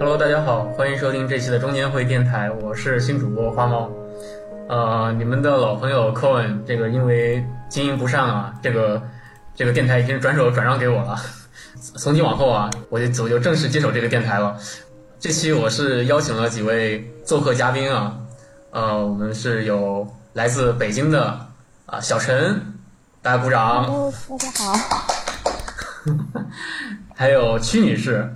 Hello，大家好，欢迎收听这期的中年会电台，我是新主播花猫。呃，你们的老朋友 Cohen，这个因为经营不善啊，这个这个电台已经转手转让给我了。从今往后啊，我就我就正式接手这个电台了。这期我是邀请了几位做客嘉宾啊，呃，我们是有来自北京的啊小陈，大家鼓掌。哦，大家好。还有屈女士。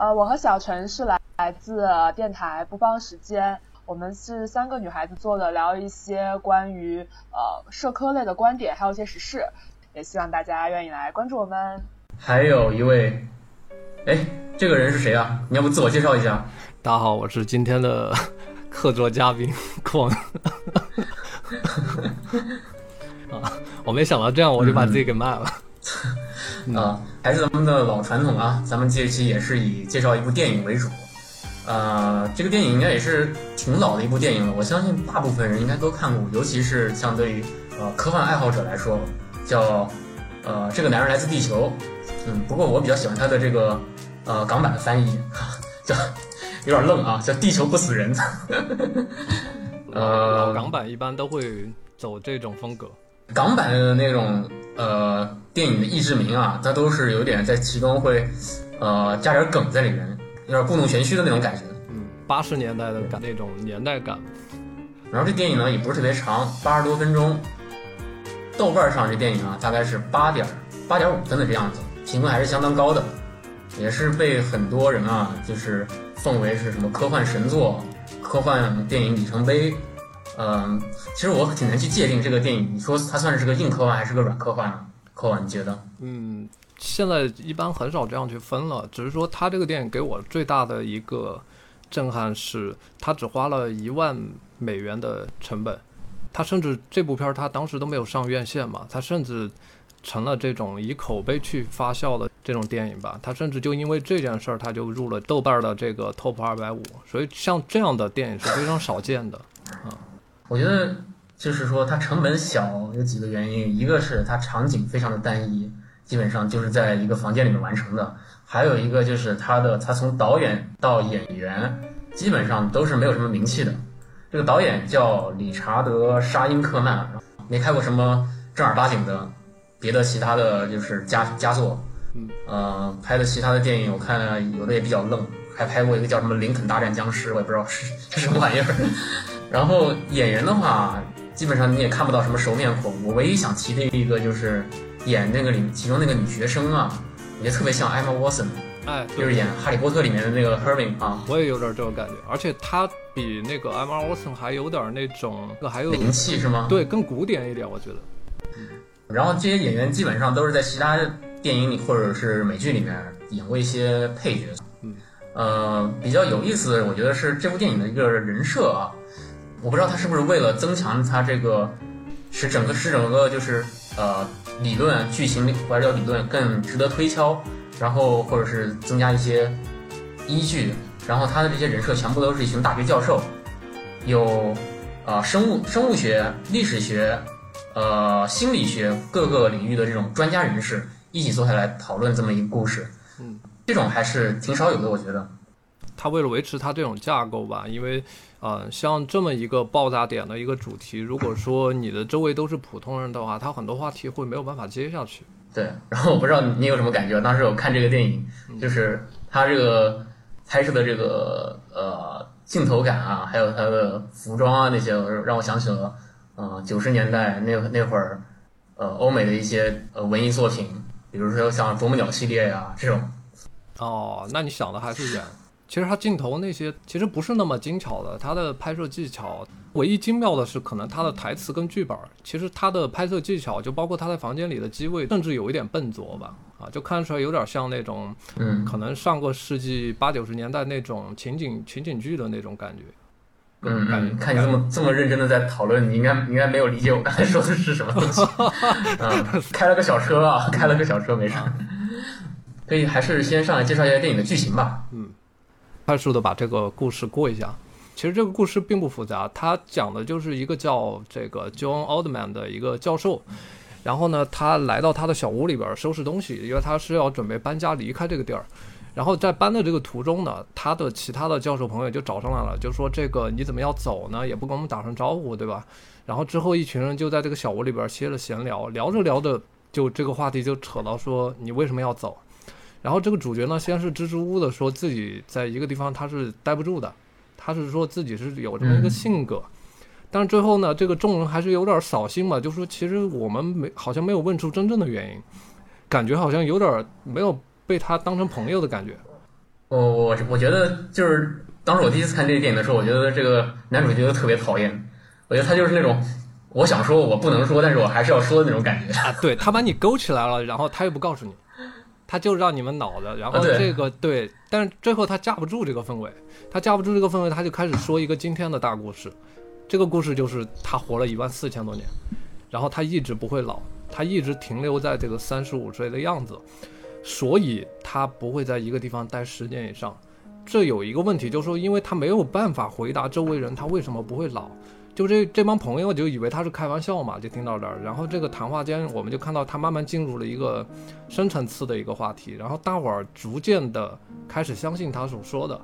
呃，我和小陈是来来自电台不放时间，我们是三个女孩子做的，聊一些关于呃社科类的观点，还有一些时事，也希望大家愿意来关注我们。还有一位，哎，这个人是谁啊？你要不自我介绍一下？大家好，我是今天的 客座嘉宾 邝。啊，我没想到这样我就把自己给卖了。啊，还是咱们的老传统啊，咱们这期也是以介绍一部电影为主。呃，这个电影应该也是挺老的一部电影了，我相信大部分人应该都看过，尤其是相对于呃科幻爱好者来说，叫呃这个男人来自地球。嗯，不过我比较喜欢他的这个呃港版的翻译，叫有点愣啊，叫地球不死人。呃，港版一般都会走这种风格。港版的那种呃电影的译制名啊，它都是有点在其中会呃加点梗在里面，有点故弄玄虚的那种感觉。嗯，八十年代的感那种年代感。然后这电影呢也不是特别长，八十多分钟。豆瓣上这电影啊大概是八点八点五分的这样子，评分还是相当高的，也是被很多人啊就是奉为是什么科幻神作、科幻电影里程碑。嗯，其实我挺难去界定这个电影，你说它算是个硬科幻还是个软科幻呢？科幻，你觉得？嗯，现在一般很少这样去分了，只是说它这个电影给我最大的一个震撼是，它只花了一万美元的成本，它甚至这部片儿它当时都没有上院线嘛，它甚至成了这种以口碑去发酵的这种电影吧，它甚至就因为这件事儿，它就入了豆瓣的这个 Top 二百五，所以像这样的电影是非常少见的，啊。我觉得就是说它成本小有几个原因，一个是它场景非常的单一，基本上就是在一个房间里面完成的；还有一个就是它的它从导演到演员基本上都是没有什么名气的。这个导演叫理查德·沙因克曼，没开过什么正儿八经的别的其他的就是佳佳作，嗯，呃，拍的其他的电影我看有的也比较愣，还拍过一个叫什么《林肯大战僵尸》，我也不知道是是什么玩意儿。然后演员的话，基本上你也看不到什么熟面孔。我唯一想提的一个就是演那个里其中那个女学生啊，我觉得特别像 Emma Watson，哎，就是演《哈利波特》里面的那个 Hermione 啊。我也有点这种感觉，而且她比那个 Emma Watson 还有点那种，还有灵气是吗？对，更古典一点，我觉得。然后这些演员基本上都是在其他电影里或者是美剧里面演过一些配角。嗯，呃，比较有意思的，我觉得是这部电影的一个人设啊。我不知道他是不是为了增强他这个，使整个使整个就是呃理论剧情或者叫理论更值得推敲，然后或者是增加一些依据，然后他的这些人设全部都是一群大学教授，有啊生物生物学、历史学、呃心理学各个领域的这种专家人士一起坐下来讨论这么一个故事，嗯，这种还是挺少有的，我觉得。他为了维持他这种架构吧，因为。呃，像这么一个爆炸点的一个主题，如果说你的周围都是普通人的话，他很多话题会没有办法接下去。对，然后我不知道你有什么感觉，当时我看这个电影，就是他这个拍摄的这个呃镜头感啊，还有他的服装啊那些，让我想起了呃九十年代那那会儿呃欧美的一些呃文艺作品，比如说像啄木鸟系列呀这种。哦，那你想的还是远。其实它镜头那些其实不是那么精巧的，它的拍摄技巧唯一精妙的是可能它的台词跟剧本。其实它的拍摄技巧就包括他在房间里的机位，甚至有一点笨拙吧，啊，就看出来有点像那种，嗯，可能上个世纪八九十年代那种情景情景剧的那种感觉。嗯嗯，看你这么这么认真的在讨论，你应该应该没有理解我刚才说的是什么东西。嗯，开了个小车啊，开了个小车没事。可以还是先上来介绍一下电影的剧情吧。嗯。快速的把这个故事过一下，其实这个故事并不复杂，它讲的就是一个叫这个 John Oldman 的一个教授，然后呢，他来到他的小屋里边收拾东西，因为他是要准备搬家离开这个地儿，然后在搬的这个途中呢，他的其他的教授朋友就找上来了，就说这个你怎么要走呢？也不跟我们打声招呼，对吧？然后之后一群人就在这个小屋里边歇着闲聊，聊着聊着就这个话题就扯到说你为什么要走？然后这个主角呢，先是支支吾吾的说自己在一个地方他是待不住的，他是说自己是有这么一个性格，但是最后呢，这个众人还是有点扫兴嘛，就说其实我们没好像没有问出真正的原因，感觉好像有点没有被他当成朋友的感觉。我我我觉得就是当时我第一次看这个电影的时候，我觉得这个男主角特别讨厌，我觉得他就是那种我想说我不能说，但是我还是要说的那种感觉。啊，对他把你勾起来了，然后他又不告诉你。他就让你们老了，然后这个对，但是最后他架不住这个氛围，他架不住这个氛围，他就开始说一个今天的大故事。这个故事就是他活了一万四千多年，然后他一直不会老，他一直停留在这个三十五岁的样子，所以他不会在一个地方待十年以上。这有一个问题，就是说，因为他没有办法回答周围人他为什么不会老。就这这帮朋友就以为他是开玩笑嘛，就听到这儿，然后这个谈话间我们就看到他慢慢进入了一个深层次的一个话题，然后大伙儿逐渐的开始相信他所说的，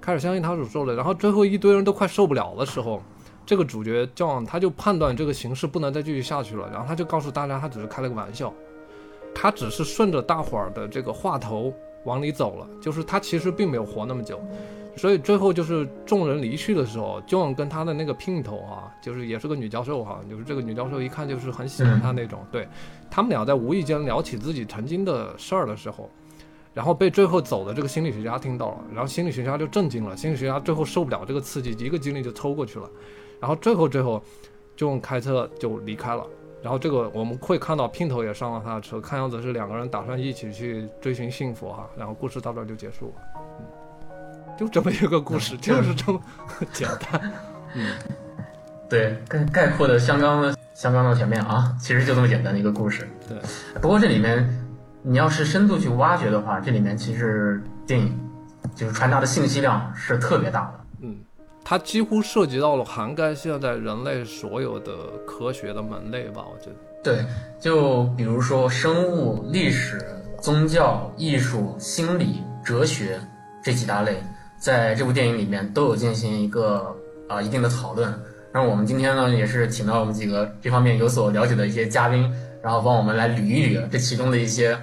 开始相信他所说的，然后最后一堆人都快受不了的时候，这个主角 John 他就判断这个形势不能再继续下去了，然后他就告诉大家他只是开了个玩笑，他只是顺着大伙儿的这个话头往里走了，就是他其实并没有活那么久。所以最后就是众人离去的时候，John 跟他的那个姘头啊，就是也是个女教授哈、就是这个女教授一看就是很喜欢他那种，对他们俩在无意间聊起自己曾经的事儿的时候，然后被最后走的这个心理学家听到了，然后心理学家就震惊了，心理学家最后受不了这个刺激，一个精力就抽过去了，然后最后最后，John 开车就离开了。然后这个我们会看到姘头也上了他的车，看样子是两个人打算一起去追寻幸福哈。然后故事到这儿就结束了，嗯，就这么一个故事，就是这么 简单。嗯对，概概括的相当的相当的全面啊，其实就这么简单的一个故事。对，不过这里面你要是深度去挖掘的话，这里面其实电影就是传达的信息量是特别大的。嗯，它几乎涉及到了涵盖现在人类所有的科学的门类吧，我觉得。对，就比如说生物、历史、宗教、艺术、心理、哲学这几大类，在这部电影里面都有进行一个啊、一定的讨论。然后我们今天呢，也是请到我们几个这方面有所了解的一些嘉宾，然后帮我们来捋一捋这其中的一些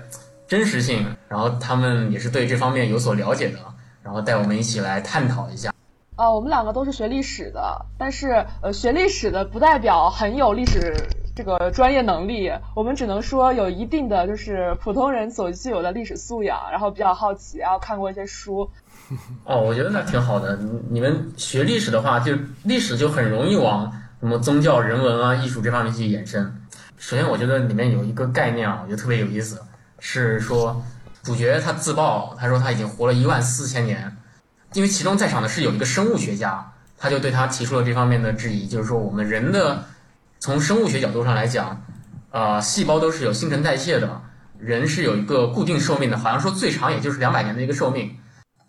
真实性，然后他们也是对这方面有所了解的，然后带我们一起来探讨一下。呃，我们两个都是学历史的，但是呃，学历史的不代表很有历史这个专业能力，我们只能说有一定的就是普通人所具有的历史素养，然后比较好奇，然后看过一些书。哦，我觉得那挺好的。你们学历史的话，就历史就很容易往什么宗教、人文啊、艺术这方面去延伸。首先，我觉得里面有一个概念啊，我觉得特别有意思，是说主角他自曝，他说他已经活了一万四千年，因为其中在场的是有一个生物学家，他就对他提出了这方面的质疑，就是说我们人的从生物学角度上来讲，呃，细胞都是有新陈代谢的，人是有一个固定寿命的，好像说最长也就是两百年的一个寿命。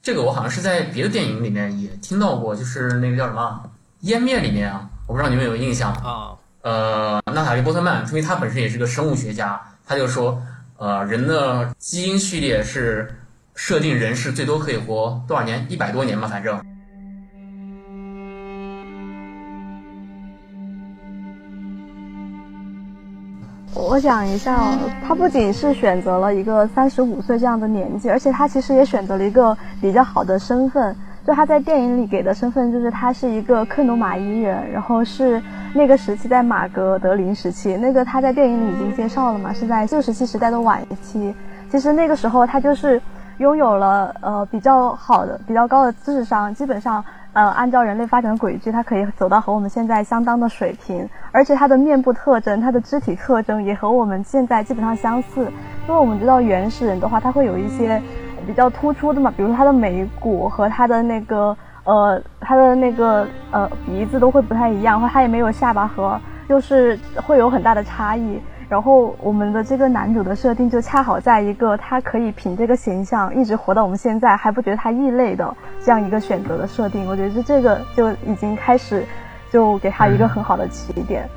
这个我好像是在别的电影里面也听到过，就是那个叫什么《湮灭》里面啊，我不知道你们有没有印象。啊，呃，娜塔莉波特曼，因为她本身也是个生物学家，她就说，呃，人的基因序列是设定人是最多可以活多少年，一百多年吧，反正。我想一下哦，他不仅是选择了一个三十五岁这样的年纪，而且他其实也选择了一个比较好的身份。就他在电影里给的身份，就是他是一个克努马伊人，然后是那个时期在马格德林时期，那个他在电影里已经介绍了嘛，是在旧石器时代的晚期。其实那个时候他就是拥有了呃比较好的、比较高的知识上，基本上呃按照人类发展的轨迹，它可以走到和我们现在相当的水平，而且它的面部特征、它的肢体特征也和我们现在基本上相似。因为我们知道原始人的话，他会有一些比较突出的嘛，比如说他的眉骨和他的那个呃他的那个呃鼻子都会不太一样，或他也没有下巴颏，就是会有很大的差异。然后我们的这个男主的设定就恰好在一个他可以凭这个形象一直活到我们现在，还不觉得他异类的这样一个选择的设定，我觉得这个就已经开始就给他一个很好的起点。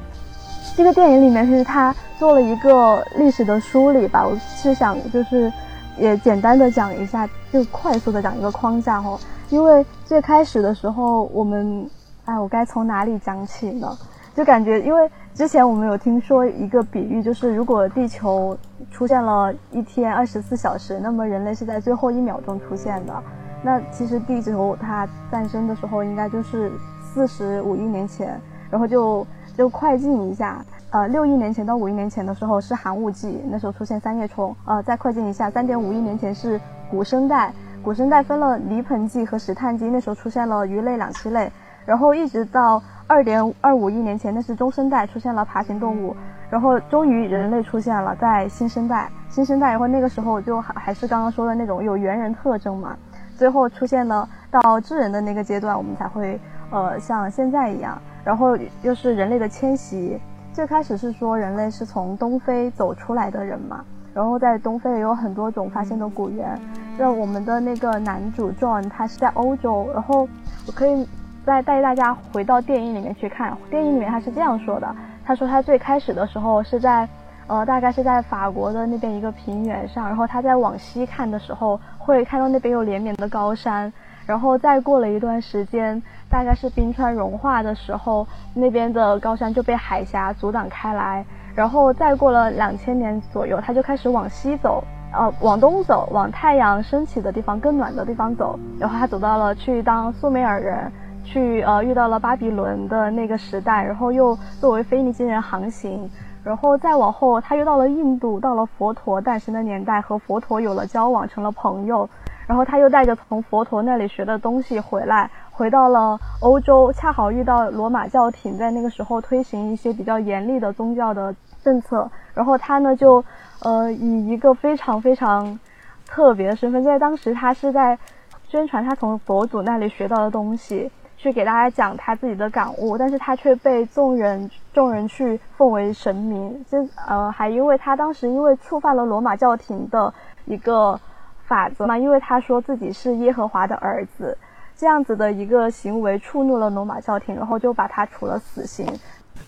这个电影里面是他做了一个历史的梳理吧，我是想就是也简单的讲一下，就快速的讲一个框架哈。因为最开始的时候，我们，哎，我该从哪里讲起呢？就感觉，因为之前我们有听说一个比喻，就是如果地球出现了一天二十四小时，那么人类是在最后一秒钟出现的。那其实地球它诞生的时候，应该就是四十五亿年前，然后就就快进一下，呃，六亿年前到五亿年前的时候是寒武纪，那时候出现三叶虫，呃，再快进一下，三点五亿年前是古生代，古生代分了泥盆纪和石炭纪，那时候出现了鱼类、两栖类，然后一直到二点二五亿年前，那是中生代，出现了爬行动物，然后终于人类出现了，在新生代，新生代，然后那个时候就还还是刚刚说的那种有猿人特征嘛。最后出现了到智人的那个阶段，我们才会呃像现在一样，然后又是人类的迁徙。最开始是说人类是从东非走出来的人嘛，然后在东非也有很多种发现的古猿。那我们的那个男主 John 他是在欧洲，然后我可以再带大家回到电影里面去看，电影里面他是这样说的，他说他最开始的时候是在。呃，大概是在法国的那边一个平原上，然后他在往西看的时候，会看到那边有连绵的高山，然后再过了一段时间，大概是冰川融化的时候，那边的高山就被海峡阻挡开来，然后再过了两千年左右，他就开始往西走，呃，往东走，往太阳升起的地方更暖的地方走，然后他走到了去当苏美尔人，去呃遇到了巴比伦的那个时代，然后又作为腓尼基人航行。然后再往后，他又到了印度，到了佛陀诞生的年代，和佛陀有了交往，成了朋友。然后他又带着从佛陀那里学的东西回来，回到了欧洲，恰好遇到罗马教廷在那个时候推行一些比较严厉的宗教的政策。然后他呢，就呃以一个非常非常特别的身份，在当时他是在宣传他从佛祖那里学到的东西。去给大家讲他自己的感悟，但是他却被众人众人去奉为神明，这呃还因为他当时因为触犯了罗马教廷的一个法则嘛，因为他说自己是耶和华的儿子，这样子的一个行为触怒了罗马教廷，然后就把他处了死刑。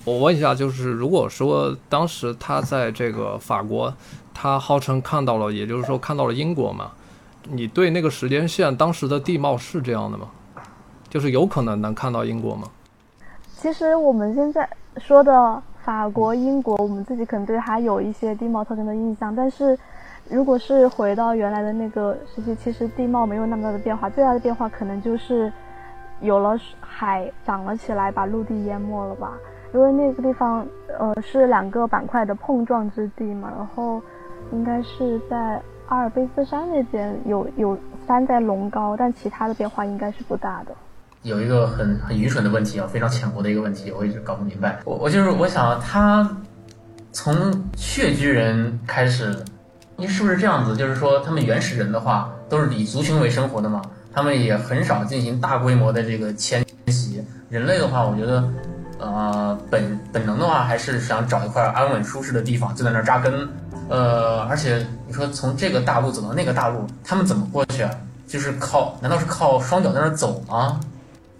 我问一下，就是如果说当时他在这个法国，他号称看到了，也就是说看到了英国嘛，你对那个时间线当时的地貌是这样的吗？就是有可能能看到英国吗？其实我们现在说的法国、英国，我们自己可能对它有一些地貌特征的印象。但是，如果是回到原来的那个时期，其实地貌没有那么大的变化。最大的变化可能就是有了海涨了起来，把陆地淹没了吧？因为那个地方呃是两个板块的碰撞之地嘛。然后应该是在阿尔卑斯山那边有有山在隆高，但其他的变化应该是不大的。有一个很很愚蠢的问题啊，非常浅薄的一个问题，我一直搞不明白。我我就是我想，他从穴居人开始，你是不是这样子？就是说，他们原始人的话都是以族群为生活的嘛，他们也很少进行大规模的这个迁徙。人类的话，我觉得，呃，本本能的话还是想找一块安稳舒适的地方，就在那儿扎根。呃，而且你说从这个大陆走到那个大陆，他们怎么过去啊？就是靠？难道是靠双脚在那儿走吗？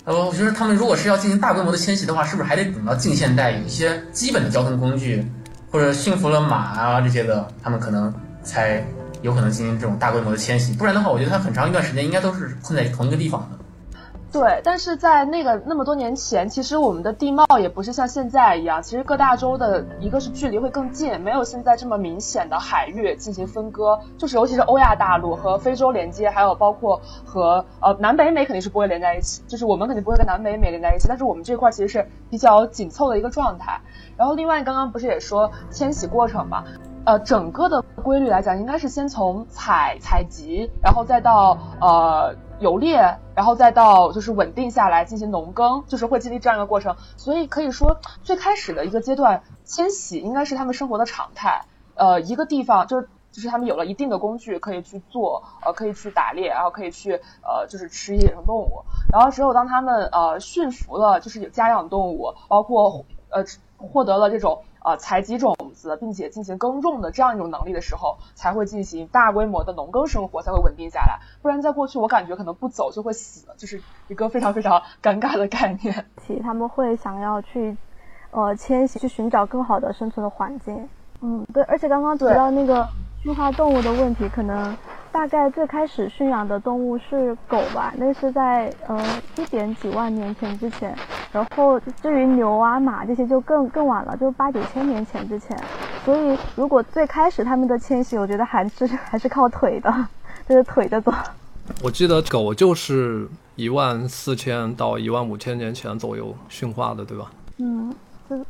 呃，我觉得他们如果是要进行大规模的迁徙的话，是不是还得等到近现代有一些基本的交通工具，或者驯服了马啊这些的，他们可能才有可能进行这种大规模的迁徙。不然的话，我觉得他很长一段时间应该都是困在同一个地方的。对，但是在那个那么多年前，其实我们的地貌也不是像现在一样，其实各大洲的一个是距离会更近，没有现在这么明显的海域进行分割，就是尤其是欧亚大陆和非洲连接，还有包括和呃南北美肯定是不会连在一起，就是我们肯定不会跟南北美连在一起，但是我们这块其实是比较紧凑的一个状态。然后另外刚刚不是也说迁徙过程嘛，呃，整个的规律来讲，应该是先从采采集，然后再到呃。游猎，然后再到就是稳定下来进行农耕，就是会经历这样一个过程。所以可以说，最开始的一个阶段，迁徙应该是他们生活的常态。呃，一个地方就是就是他们有了一定的工具可以去做，呃，可以去打猎，然后可以去呃就是吃野生动物。然后只有当他们呃驯服了就是有家养动物，包括呃获得了这种。呃，采集种子并且进行耕种的这样一种能力的时候，才会进行大规模的农耕生活，才会稳定下来。不然在过去，我感觉可能不走就会死，就是一个非常非常尴尬的概念。他们会想要去，呃，迁徙去寻找更好的生存的环境。嗯，对。而且刚刚提到那个驯化动物的问题，可能大概最开始驯养的动物是狗吧，那是在呃一点几万年前之前。然后至于牛啊马这些就更更晚了，就八九千年前之前。所以如果最开始他们的迁徙，我觉得还是还是靠腿的，就是腿的走。我记得狗就是一万四千到一万五千年前左右驯化的，对吧？嗯。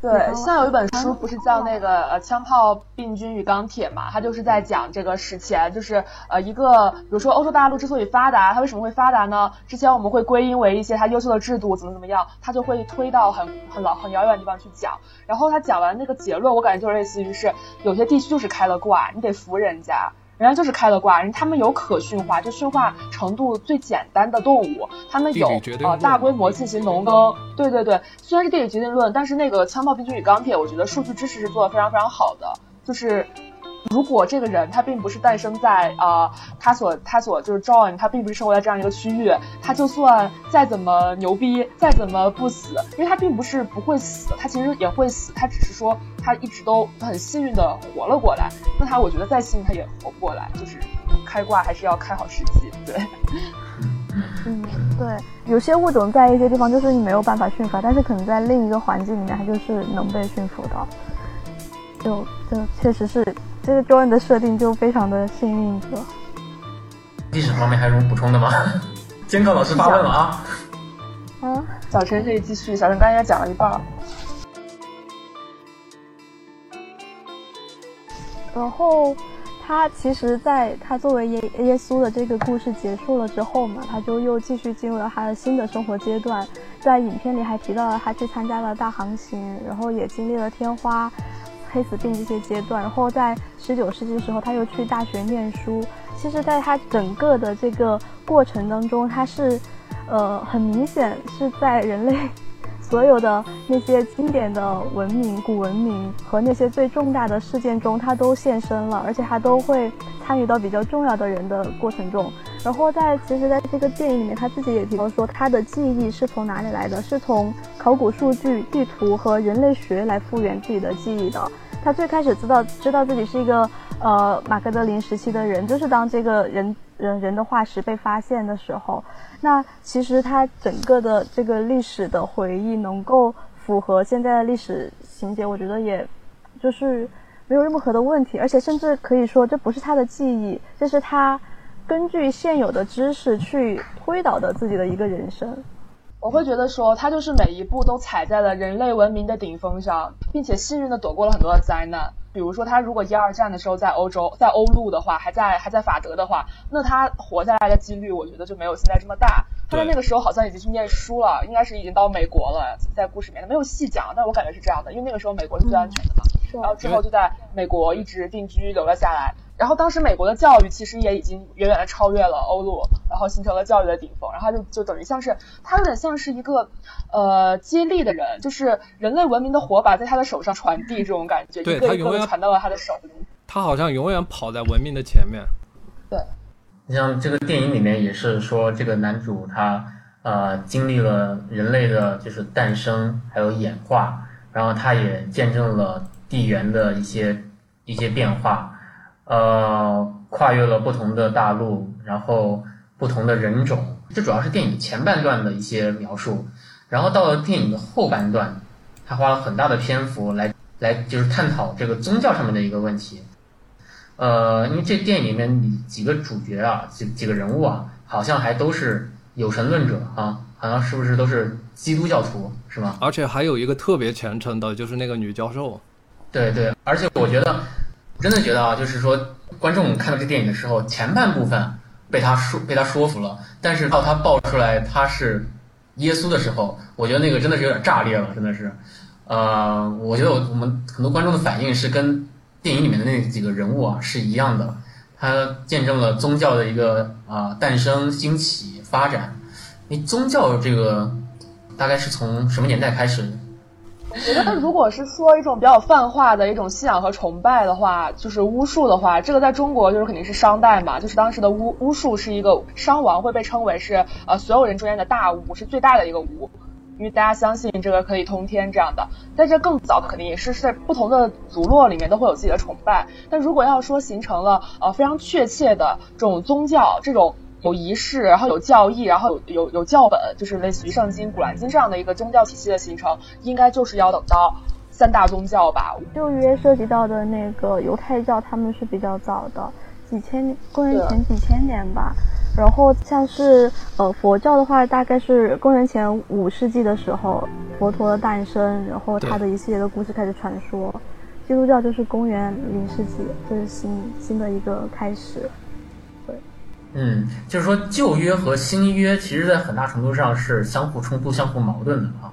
对，像有一本书不是叫那个呃枪炮、病菌与钢铁嘛，它就是在讲这个史前，就是呃一个，比如说欧洲大陆之所以发达，它为什么会发达呢？之前我们会归因为一些它优秀的制度怎么怎么样，它就会推到很很老很遥远的地方去讲。然后他讲完那个结论，我感觉就类似于是有些地区就是开了挂，你得服人家。人家就是开了挂，人他们有可驯化，就驯化程度最简单的动物，他们有呃大规模进行农耕。对对对，虽然是地理决定论，但是那个枪炮、病菌与钢铁，我觉得数据支持是做的非常非常好的，就是。如果这个人他并不是诞生在啊，他所他所就是 join，他并不是生活在这样一个区域，他就算再怎么牛逼，再怎么不死，因为他并不是不会死，他其实也会死，他只是说他一直都很幸运的活了过来。那他我觉得再幸运他也活不过来，就是开挂还是要开好时机，对。嗯，对，有些物种在一些地方就是你没有办法驯服，但是可能在另一个环境里面它就是能被驯服的，就就确实是。这个 Joan 的设定就非常的幸运者。历史方面还有什么补充的吗？监考老师发问了啊。啊，小陈可以继续。小陈刚才讲了一半。然后他其实，在他作为耶耶稣的这个故事结束了之后嘛，他就又继续进入了他的新的生活阶段。在影片里还提到了他去参加了大航行，然后也经历了天花。黑死病这些阶段，然后在十九世纪的时候，他又去大学念书。其实，在他整个的这个过程当中，他是，呃，很明显是在人类。所有的那些经典的文明、古文明和那些最重大的事件中，他都现身了，而且他都会参与到比较重要的人的过程中。然后在其实，在这个电影里面，他自己也提到说，他的记忆是从哪里来的？是从考古数据、地图和人类学来复原自己的记忆的。他最开始知道知道自己是一个呃马格德林时期的人，就是当这个人人人的化石被发现的时候。那其实他整个的这个历史的回忆能够符合现在的历史情节，我觉得也就是没有任何的问题，而且甚至可以说这不是他的记忆，这是他根据现有的知识去推导的自己的一个人生。我会觉得说他就是每一步都踩在了人类文明的顶峰上，并且幸运的躲过了很多的灾难。比如说，他如果一二战的时候在欧洲，在欧陆的话，还在还在法德的话，那他活下来的几率，我觉得就没有现在这么大。他在那个时候好像已经去念书了，应该是已经到美国了，在故事里面没有细讲，但我感觉是这样的，因为那个时候美国是最安全的嘛。然后之后就在美国一直定居留了下来。然后当时美国的教育其实也已经远远的超越了欧陆，然后形成了教育的顶峰。然后就就等于像是他有点像是一个呃接力的人，就是人类文明的火把在他的手上传递这种感觉，一个一个传到了他的手里。他好像永远跑在文明的前面。对，你像这个电影里面也是说，这个男主他呃经历了人类的就是诞生还有演化，然后他也见证了地缘的一些一些变化。呃，跨越了不同的大陆，然后不同的人种，这主要是电影前半段的一些描述。然后到了电影的后半段，他花了很大的篇幅来来就是探讨这个宗教上面的一个问题。呃，因为这电影里面几个主角啊，几几个人物啊，好像还都是有神论者啊，好像是不是都是基督教徒是吗？而且还有一个特别虔诚的，就是那个女教授。对对，而且我觉得。真的觉得啊，就是说，观众看到这电影的时候，前半部分被他说被他说服了，但是到他爆出来他是耶稣的时候，我觉得那个真的是有点炸裂了，真的是。呃，我觉得我我们很多观众的反应是跟电影里面的那几个人物啊是一样的，他见证了宗教的一个啊诞生、兴起、发展。你宗教这个大概是从什么年代开始？我觉得，如果是说一种比较泛化的一种信仰和崇拜的话，就是巫术的话，这个在中国就是肯定是商代嘛，就是当时的巫巫术是一个商王会被称为是呃所有人中间的大巫，是最大的一个巫。因为大家相信这个可以通天这样的。在这更早，肯定也是在不同的族落里面都会有自己的崇拜。但如果要说形成了呃非常确切的这种宗教，这种有仪式，然后有教义，然后有有有教本，就是类似于圣经、古兰经这样的一个宗教体系的形成，应该就是要等到三大宗教吧。六约涉及到的那个犹太教，他们是比较早的，几千公元前几千年吧。然后像是呃佛教的话，大概是公元前五世纪的时候，佛陀的诞生，然后他的一系列的故事开始传说。基督教就是公元零世纪，这是新新的一个开始。嗯，就是说旧约和新约，其实在很大程度上是相互冲突、相互矛盾的啊。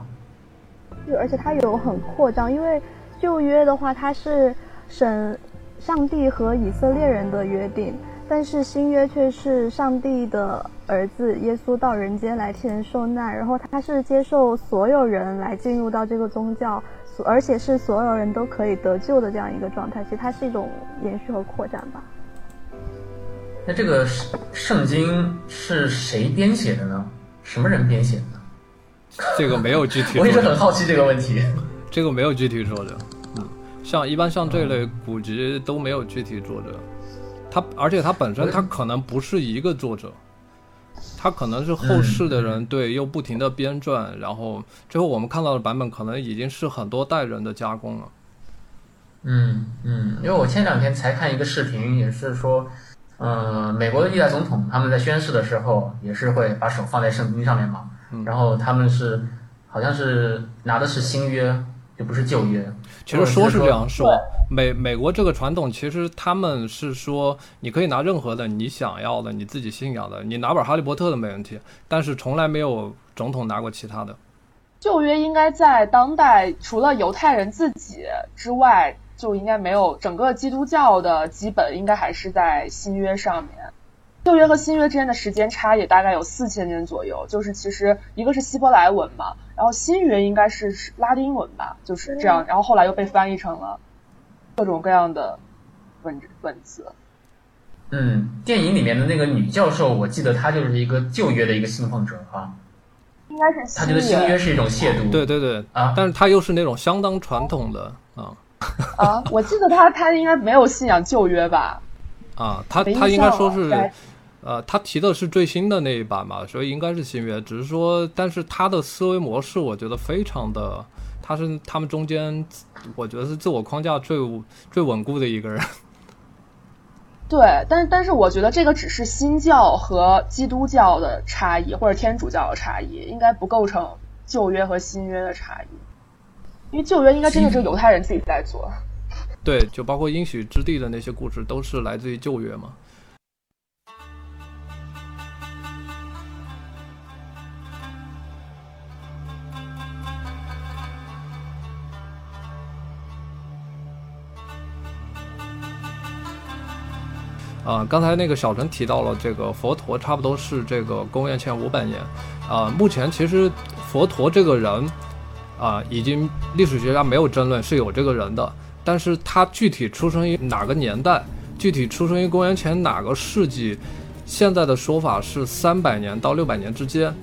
就，而且它有很扩张，因为旧约的话，它是神、上帝和以色列人的约定。但是新约却是上帝的儿子耶稣到人间来替人受难，然后他是接受所有人来进入到这个宗教，而且是所有人都可以得救的这样一个状态。其实它是一种延续和扩展吧。那这个圣经是谁编写的呢？什么人编写的？这个没有具体。我一直很好奇这个问题。这个没有具体作者。嗯，像一般像这类古籍都没有具体作者。他而且他本身他可能不是一个作者，他可能是后世的人对又不停的编撰，然后最后我们看到的版本可能已经是很多代人的加工了。嗯嗯，因为我前两天才看一个视频，也是说，呃，美国的历代总统他们在宣誓的时候也是会把手放在圣经上面嘛，然后他们是好像是拿的是新约。就不是旧约，其实说是这样说。美美国这个传统，其实他们是说，你可以拿任何的你想要的、你自己信仰的，你拿本《哈利波特》的没问题，但是从来没有总统拿过其他的。旧约应该在当代，除了犹太人自己之外，就应该没有整个基督教的基本，应该还是在新约上面。旧约和新约之间的时间差也大概有四千年左右，就是其实一个是希伯来文嘛，然后新约应该是拉丁文吧，就是这样，然后后来又被翻译成了各种各样的文文字。嗯，电影里面的那个女教授，我记得她就是一个旧约的一个信奉者啊，应该是她觉得新约是一种亵渎，对对对。啊，但是她又是那种相当传统的啊啊，我记得他他应该没有信仰旧约吧？啊，他他应该说是。呃，他提的是最新的那一版嘛，所以应该是新约。只是说，但是他的思维模式，我觉得非常的，他是他们中间，我觉得是自我框架最最稳固的一个人。对，但是但是，我觉得这个只是新教和基督教的差异，或者天主教的差异，应该不构成旧约和新约的差异。因为旧约应该真的是犹太人自己在做。对，就包括应许之地的那些故事，都是来自于旧约嘛。啊，刚才那个小陈提到了这个佛陀，差不多是这个公元前五百年。啊，目前其实佛陀这个人，啊，已经历史学家没有争论是有这个人的，但是他具体出生于哪个年代，具体出生于公元前哪个世纪，现在的说法是三百年到六百年之间。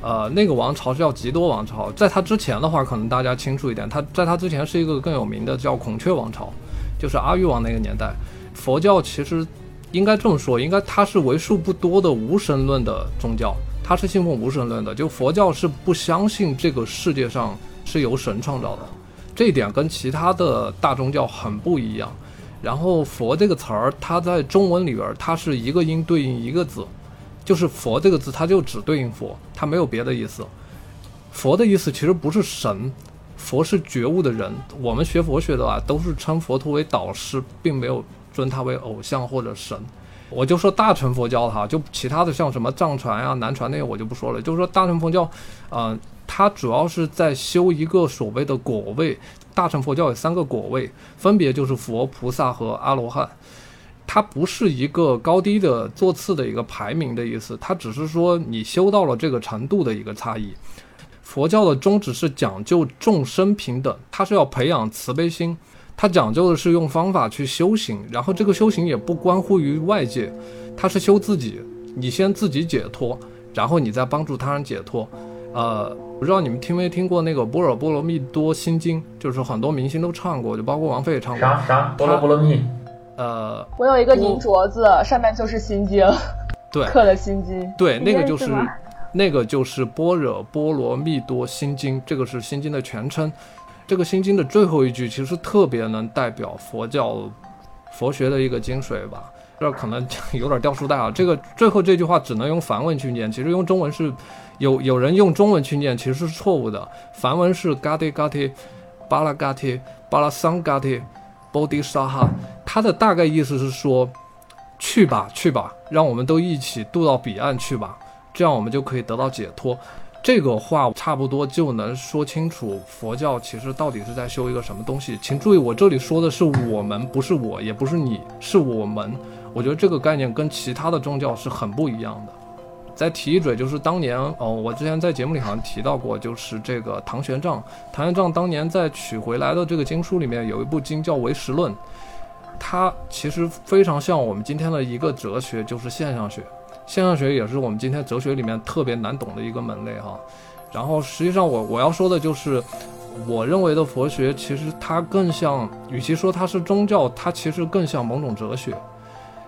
呃，那个王朝是叫吉多王朝，在他之前的话，可能大家清楚一点，他在他之前是一个更有名的叫孔雀王朝，就是阿育王那个年代。佛教其实。应该这么说，应该它是为数不多的无神论的宗教，它是信奉无神论的。就佛教是不相信这个世界上是由神创造的，这一点跟其他的大宗教很不一样。然后“佛”这个词儿，它在中文里边，它是一个音对应一个字，就是“佛”这个字，它就只对应佛，它没有别的意思。佛的意思其实不是神，佛是觉悟的人。我们学佛学的啊，都是称佛陀为导师，并没有。尊他为偶像或者神，我就说大乘佛教哈，就其他的像什么藏传啊、南传那些我就不说了。就是说大乘佛教，呃，它主要是在修一个所谓的果位。大乘佛教有三个果位，分别就是佛、菩萨和阿罗汉。它不是一个高低的座次的一个排名的意思，它只是说你修到了这个程度的一个差异。佛教的宗旨是讲究众生平等，它是要培养慈悲心。它讲究的是用方法去修行，然后这个修行也不关乎于外界，它是修自己。你先自己解脱，然后你再帮助他人解脱。呃，不知道你们听没听过那个《般若波罗蜜多心经》，就是很多明星都唱过，就包括王菲也唱过。啥啥？波罗波罗蜜？呃，我有一个银镯子，上面就是心经，对，刻的心经。对，那个就是那个就是《般若波罗蜜多心经》，这个是心经的全称。这个心经的最后一句其实特别能代表佛教佛学的一个精髓吧。这可能有点掉书袋啊。这个最后这句话只能用梵文去念，其实用中文是有有人用中文去念，其实是错误的。梵文是 gati gati b a l a gati b a l a s a n gati bodhisattva，它的大概意思是说，去吧去吧，让我们都一起渡到彼岸去吧，这样我们就可以得到解脱。这个话差不多就能说清楚佛教其实到底是在修一个什么东西。请注意，我这里说的是我们，不是我，也不是你，是我们。我觉得这个概念跟其他的宗教是很不一样的。再提一嘴，就是当年哦，我之前在节目里好像提到过，就是这个唐玄奘，唐玄奘当年在取回来的这个经书里面有一部经叫《唯识论》，它其实非常像我们今天的一个哲学，就是现象学。现象学也是我们今天哲学里面特别难懂的一个门类哈。然后实际上我我要说的就是，我认为的佛学其实它更像，与其说它是宗教，它其实更像某种哲学。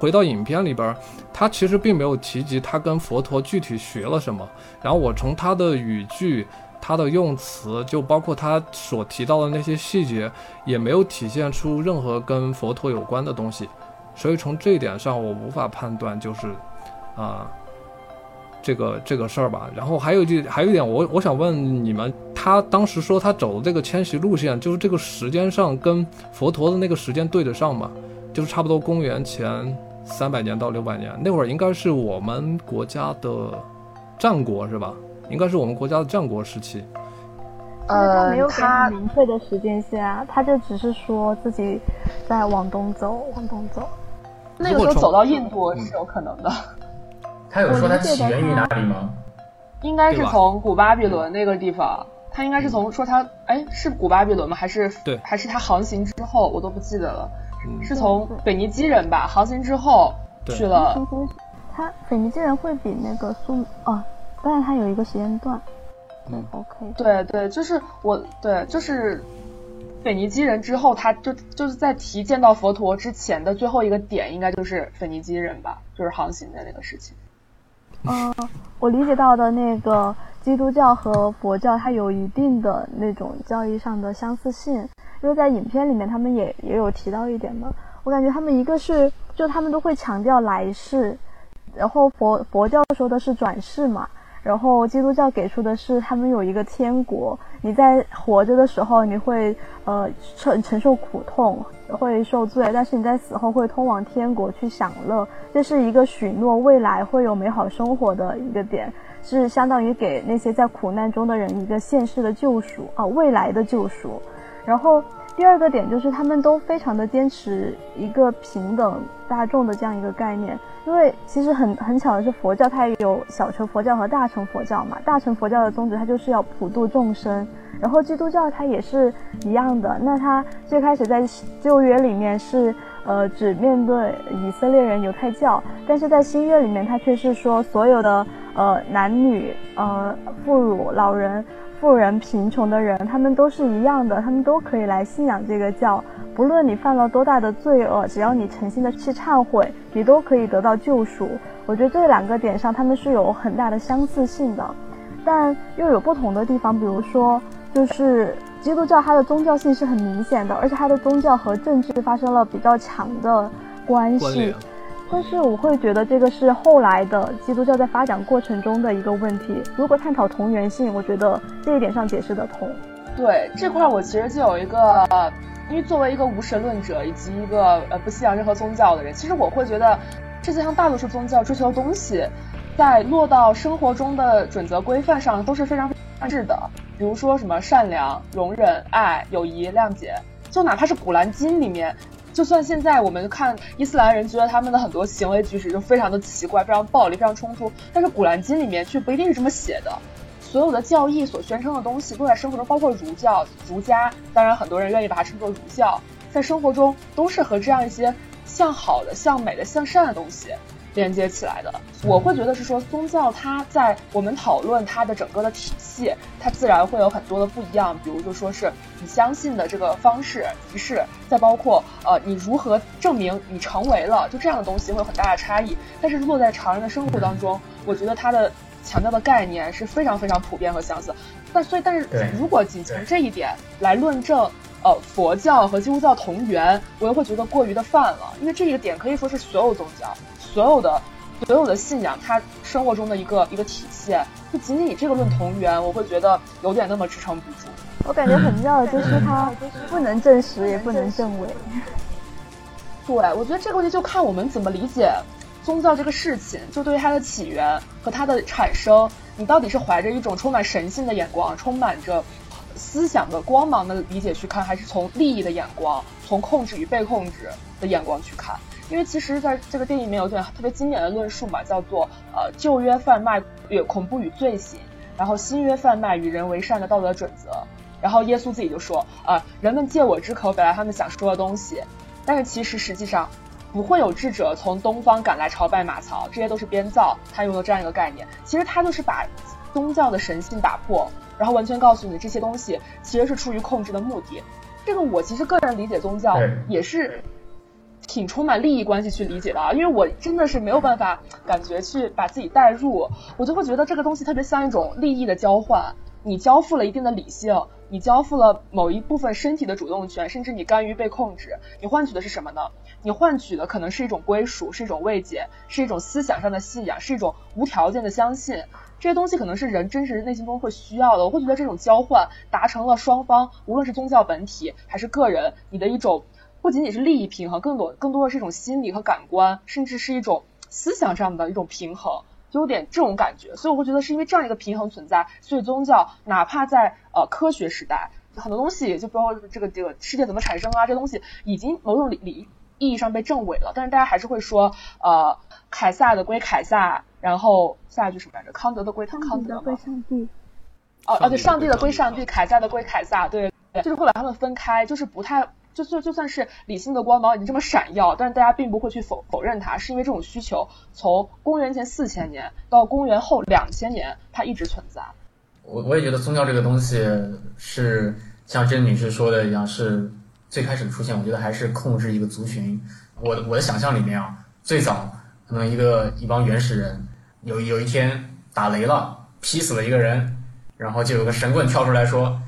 回到影片里边，他其实并没有提及他跟佛陀具体学了什么。然后我从他的语句、他的用词，就包括他所提到的那些细节，也没有体现出任何跟佛陀有关的东西。所以从这一点上，我无法判断就是啊、这个这个事儿吧。然后还有一句，还有一点，我我想问你们，他当时说他走的这个迁徙路线，就是这个时间上跟佛陀的那个时间对得上吗？就是差不多公元前三百年到六百年，那会儿应该是我们国家的战国是吧？应该是我们国家的战国时期。呃他没有他明确的时间线啊，他就只是说自己在往东走，往东走。那个时候走到印度是有可能的，他有说他起源于哪里吗？应该是从古巴比伦那个地方。他应该是从说他哎是古巴比伦吗？还是对还是他航行之后我都不记得了，嗯，是从腓尼基人吧航行之后去了他腓尼基人会比那个苏哦，但是他有一个时间段。对嗯，OK。对对，就是我对，就是腓尼基人之后，他就就是在提见到佛陀之前的最后一个点，应该就是腓尼基人吧，就是航行的那个事情。嗯，我理解到的那个基督教和佛教，它有一定的那种教义上的相似性，因为在影片里面他们也也有提到一点嘛。我感觉他们一个是，就他们都会强调来世，然后佛佛教说的是转世嘛，然后基督教给出的是他们有一个天国，你在活着的时候你会呃承承受苦痛，会受罪，但是你在死后会通往天国去享乐，这是一个许诺未来会有美好生活的一个点，是相当于给那些在苦难中的人一个现世的救赎啊，未来的救赎。然后第二个点就是他们都非常的坚持一个平等大众的这样一个概念，因为其实很很巧的是，佛教它也有小乘佛教和大乘佛教嘛。大乘佛教的宗旨它就是要普度众生，然后基督教它也是一样的。那它最开始在旧约里面是呃只面对以色列人犹太教，但是在新约里面它却是说所有的呃男女呃妇孺老人。富人、贫穷的人，他们都是一样的，他们都可以来信仰这个教。不论你犯了多大的罪恶，只要你诚心的去忏悔，你都可以得到救赎。我觉得这两个点上，他们是有很大的相似性的，但又有不同的地方。比如说，就是基督教它的宗教性是很明显的，而且它的宗教和政治发生了比较强的关系。但是我会觉得这个是后来的基督教在发展过程中的一个问题。如果探讨同源性，我觉得这一点上解释得通。对这块，我其实就有一个，因为作为一个无神论者以及一个呃不信仰任何宗教的人，其实我会觉得，世界上大多数宗教追求的东西，在落到生活中的准则规范上都是非常非常一致的。比如说什么善良、容忍、爱、友谊、谅解，就哪怕是《古兰经》里面。就算现在我们看伊斯兰人觉得他们的很多行为举止就非常的奇怪、非常暴力、非常冲突，但是《古兰经》里面却不一定是这么写的。所有的教义所宣称的东西，都在生活中，包括儒教、儒家，当然很多人愿意把它称作儒教，在生活中都是和这样一些向好的、向美的、向善的东西。连接起来的。我会觉得是说，宗教它在我们讨论它的整个的体系，它自然会有很多的不一样。比如就说是你相信的这个方式、仪式，再包括呃你如何证明你成为了，就这样的东西会有很大的差异。但是落在常人的生活当中，我觉得它的强调的概念是非常非常普遍和相似。但所以，但是如果仅从这一点来论证，呃，佛教和基督教同源，我又会觉得过于的泛了，因为这一个点可以说是所有宗教、所有的、所有的信仰，它生活中的一个一个体现。就仅仅以这个论同源，我会觉得有点那么支撑不住。我感觉很妙的就是它不能证实，也不能证伪。对，我觉得这个问题就看我们怎么理解宗教这个事情，就对于它的起源和它的产生。你到底是怀着一种充满神性的眼光，充满着思想的光芒的理解去看，还是从利益的眼光，从控制与被控制的眼光去看？因为其实在这个电影里面有一段特别经典的论述嘛，叫做呃旧约贩卖与恐怖与罪行，然后新约贩卖与人为善的道德准则。然后耶稣自己就说啊，人们借我之口表达他们想说的东西，但是其实实际上。不会有智者从东方赶来朝拜马槽，这些都是编造。他用了这样一个概念，其实他就是把宗教的神性打破，然后完全告诉你这些东西其实是出于控制的目的。这个我其实个人理解宗教也是挺充满利益关系去理解的啊，因为我真的是没有办法感觉去把自己带入，我就会觉得这个东西特别像一种利益的交换，你交付了一定的理性，你交付了某一部分身体的主动权，甚至你甘于被控制，你换取的是什么呢？你换取的可能是一种归属，是一种慰藉，是一种思想上的信仰，是一种无条件的相信。这些东西可能是人真实内心中会需要的。我会觉得这种交换达成了双方，无论是宗教本体还是个人，你的一种不仅仅是利益平衡，更多更多的是一种心理和感官，甚至是一种思想上的一种平衡，就有点这种感觉。所以我会觉得是因为这样一个平衡存在，所以宗教哪怕在呃科学时代，很多东西就包括这个这个世界怎么产生啊，这东西已经某种理理。意义上被证伪了，但是大家还是会说，呃，凯撒的归凯撒，然后下一句什么来着？康德的归康德归上帝。哦哦，对，上帝的归上帝，凯撒的归凯撒，对，就是会把他们分开，就是不太，就就就算是理性的光芒已经这么闪耀，但是大家并不会去否否认它，是因为这种需求从公元前四千年到公元后两千年，它一直存在。我我也觉得宗教这个东西是像甄女士说的一样是。最开始的出现，我觉得还是控制一个族群。我我的想象里面啊，最早可能一个一帮原始人，有有一天打雷了，劈死了一个人，然后就有个神棍跳出来说，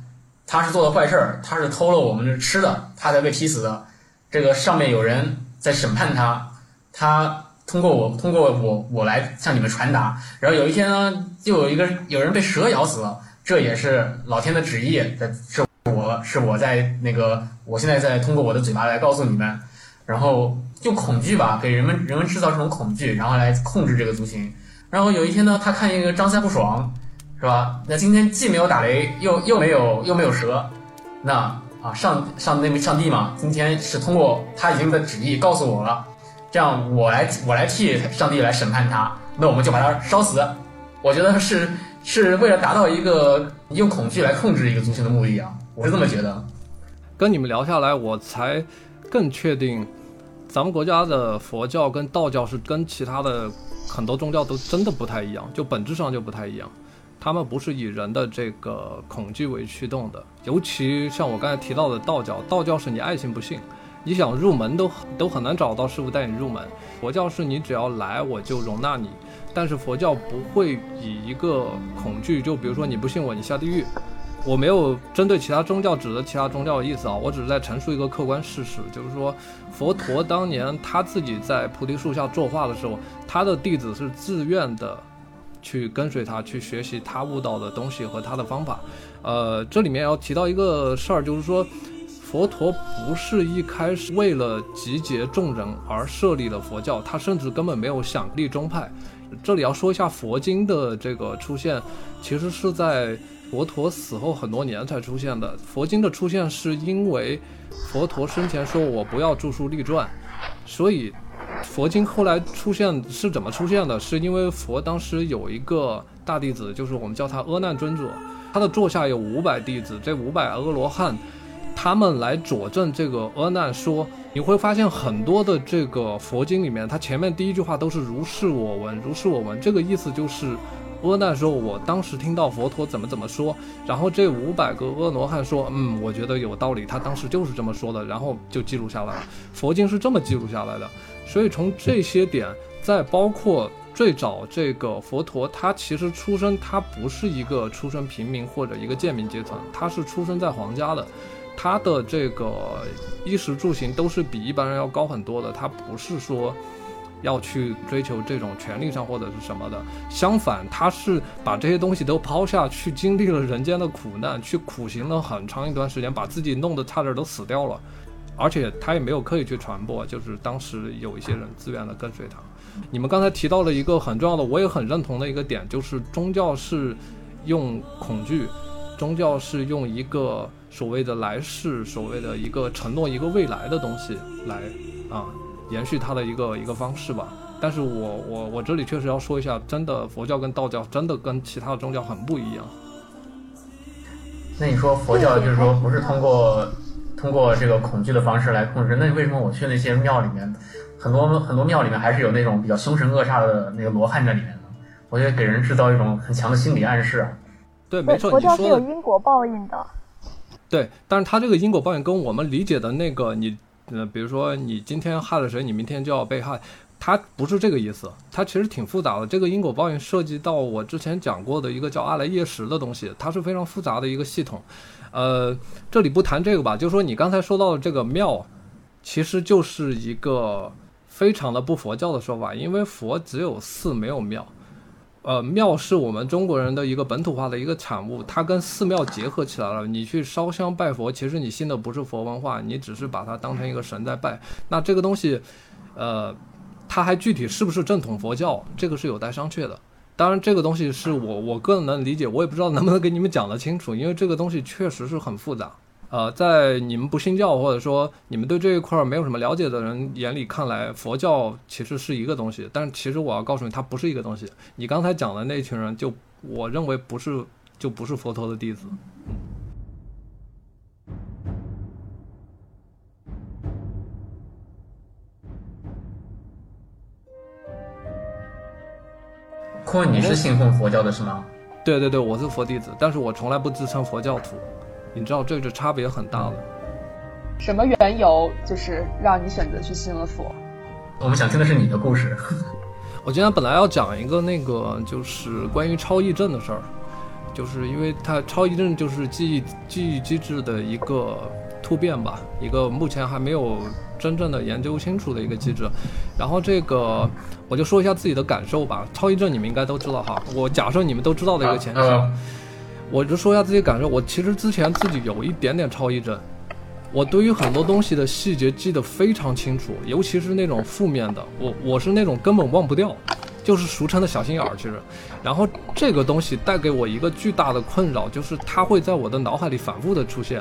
他是做的坏事儿，他是偷了我们的吃的，他才被劈死的。这个上面有人在审判他，他通过我通过我我来向你们传达。然后有一天呢，就有一个有人被蛇咬死了，这也是老天的旨意，在是。我是我在那个，我现在在通过我的嘴巴来告诉你们，然后就恐惧吧，给人们人们制造这种恐惧，然后来控制这个族群。然后有一天呢，他看一个张三不爽，是吧？那今天既没有打雷，又又没有又没有蛇，那啊上上那位上帝嘛，今天是通过他已经的旨意告诉我了，这样我来我来替上帝来审判他，那我们就把他烧死。我觉得是是为了达到一个用恐惧来控制一个族群的目的啊。我是这么觉得，跟你们聊下来，我才更确定，咱们国家的佛教跟道教是跟其他的很多宗教都真的不太一样，就本质上就不太一样。他们不是以人的这个恐惧为驱动的，尤其像我刚才提到的道教，道教是你爱信不信，你想入门都都很难找到师傅带你入门。佛教是你只要来我就容纳你，但是佛教不会以一个恐惧，就比如说你不信我，你下地狱。我没有针对其他宗教指责其他宗教的意思啊，我只是在陈述一个客观事实，就是说，佛陀当年他自己在菩提树下作画的时候，他的弟子是自愿的，去跟随他去学习他悟道的东西和他的方法。呃，这里面要提到一个事儿，就是说，佛陀不是一开始为了集结众人而设立了佛教，他甚至根本没有想立宗派。这里要说一下佛经的这个出现，其实是在。佛陀死后很多年才出现的佛经的出现，是因为佛陀生前说我不要著书立传，所以佛经后来出现是怎么出现的？是因为佛当时有一个大弟子，就是我们叫他阿难尊者，他的座下有五百弟子，这五百阿罗汉，他们来佐证这个阿难说你会发现很多的这个佛经里面，它前面第一句话都是如是我闻，如是我闻，这个意思就是，阿难说，我当时听到佛陀怎么怎么说，然后这五百个阿罗汉说，嗯，我觉得有道理，他当时就是这么说的，然后就记录下来了。佛经是这么记录下来的，所以从这些点，再包括最早这个佛陀，他其实出生，他不是一个出身平民或者一个贱民阶层，他是出生在皇家的。他的这个衣食住行都是比一般人要高很多的，他不是说要去追求这种权利上或者是什么的，相反，他是把这些东西都抛下去，经历了人间的苦难，去苦行了很长一段时间，把自己弄得差点都死掉了，而且他也没有刻意去传播，就是当时有一些人自愿的跟随他。你们刚才提到了一个很重要的，我也很认同的一个点，就是宗教是用恐惧，宗教是用一个。所谓的来世，所谓的一个承诺，一个未来的东西来啊，延续它的一个一个方式吧。但是我我我这里确实要说一下，真的佛教跟道教真的跟其他的宗教很不一样。那你说佛教就是说不是通过通过这个恐惧的方式来控制？那为什么我去那些庙里面，很多很多庙里面还是有那种比较凶神恶煞的那个罗汉在里面呢？我觉得给人制造一种很强的心理暗示啊。对，没错，佛教是有因果报应的。对，但是他这个因果报应跟我们理解的那个你，呃，比如说你今天害了谁，你明天就要被害，它不是这个意思。它其实挺复杂的。这个因果报应涉及到我之前讲过的一个叫阿赖耶识的东西，它是非常复杂的一个系统。呃，这里不谈这个吧，就说你刚才说到的这个庙，其实就是一个非常的不佛教的说法，因为佛只有寺没有庙。呃，庙是我们中国人的一个本土化的一个产物，它跟寺庙结合起来了。你去烧香拜佛，其实你信的不是佛文化，你只是把它当成一个神在拜。那这个东西，呃，它还具体是不是正统佛教，这个是有待商榷的。当然，这个东西是我我个人能理解，我也不知道能不能给你们讲得清楚，因为这个东西确实是很复杂。呃，在你们不信教或者说你们对这一块没有什么了解的人眼里看来，佛教其实是一个东西，但是其实我要告诉你，它不是一个东西。你刚才讲的那群人，就我认为不是，就不是佛陀的弟子。坤坤，你是信奉佛教的是吗？对对对，我是佛弟子，但是我从来不自称佛教徒。你知道这个差别很大了。什么缘由就是让你选择去信了佛？我们想听的是你的故事。我今天本来要讲一个那个就是关于超忆症的事儿，就是因为它超忆症就是记忆记忆机制的一个突变吧，一个目前还没有真正的研究清楚的一个机制。然后这个我就说一下自己的感受吧。超忆症你们应该都知道哈，我假设你们都知道的一个前提。我就说一下自己感受，我其实之前自己有一点点超忆症，我对于很多东西的细节记得非常清楚，尤其是那种负面的，我我是那种根本忘不掉，就是俗称的小心眼儿。其实，然后这个东西带给我一个巨大的困扰，就是它会在我的脑海里反复的出现，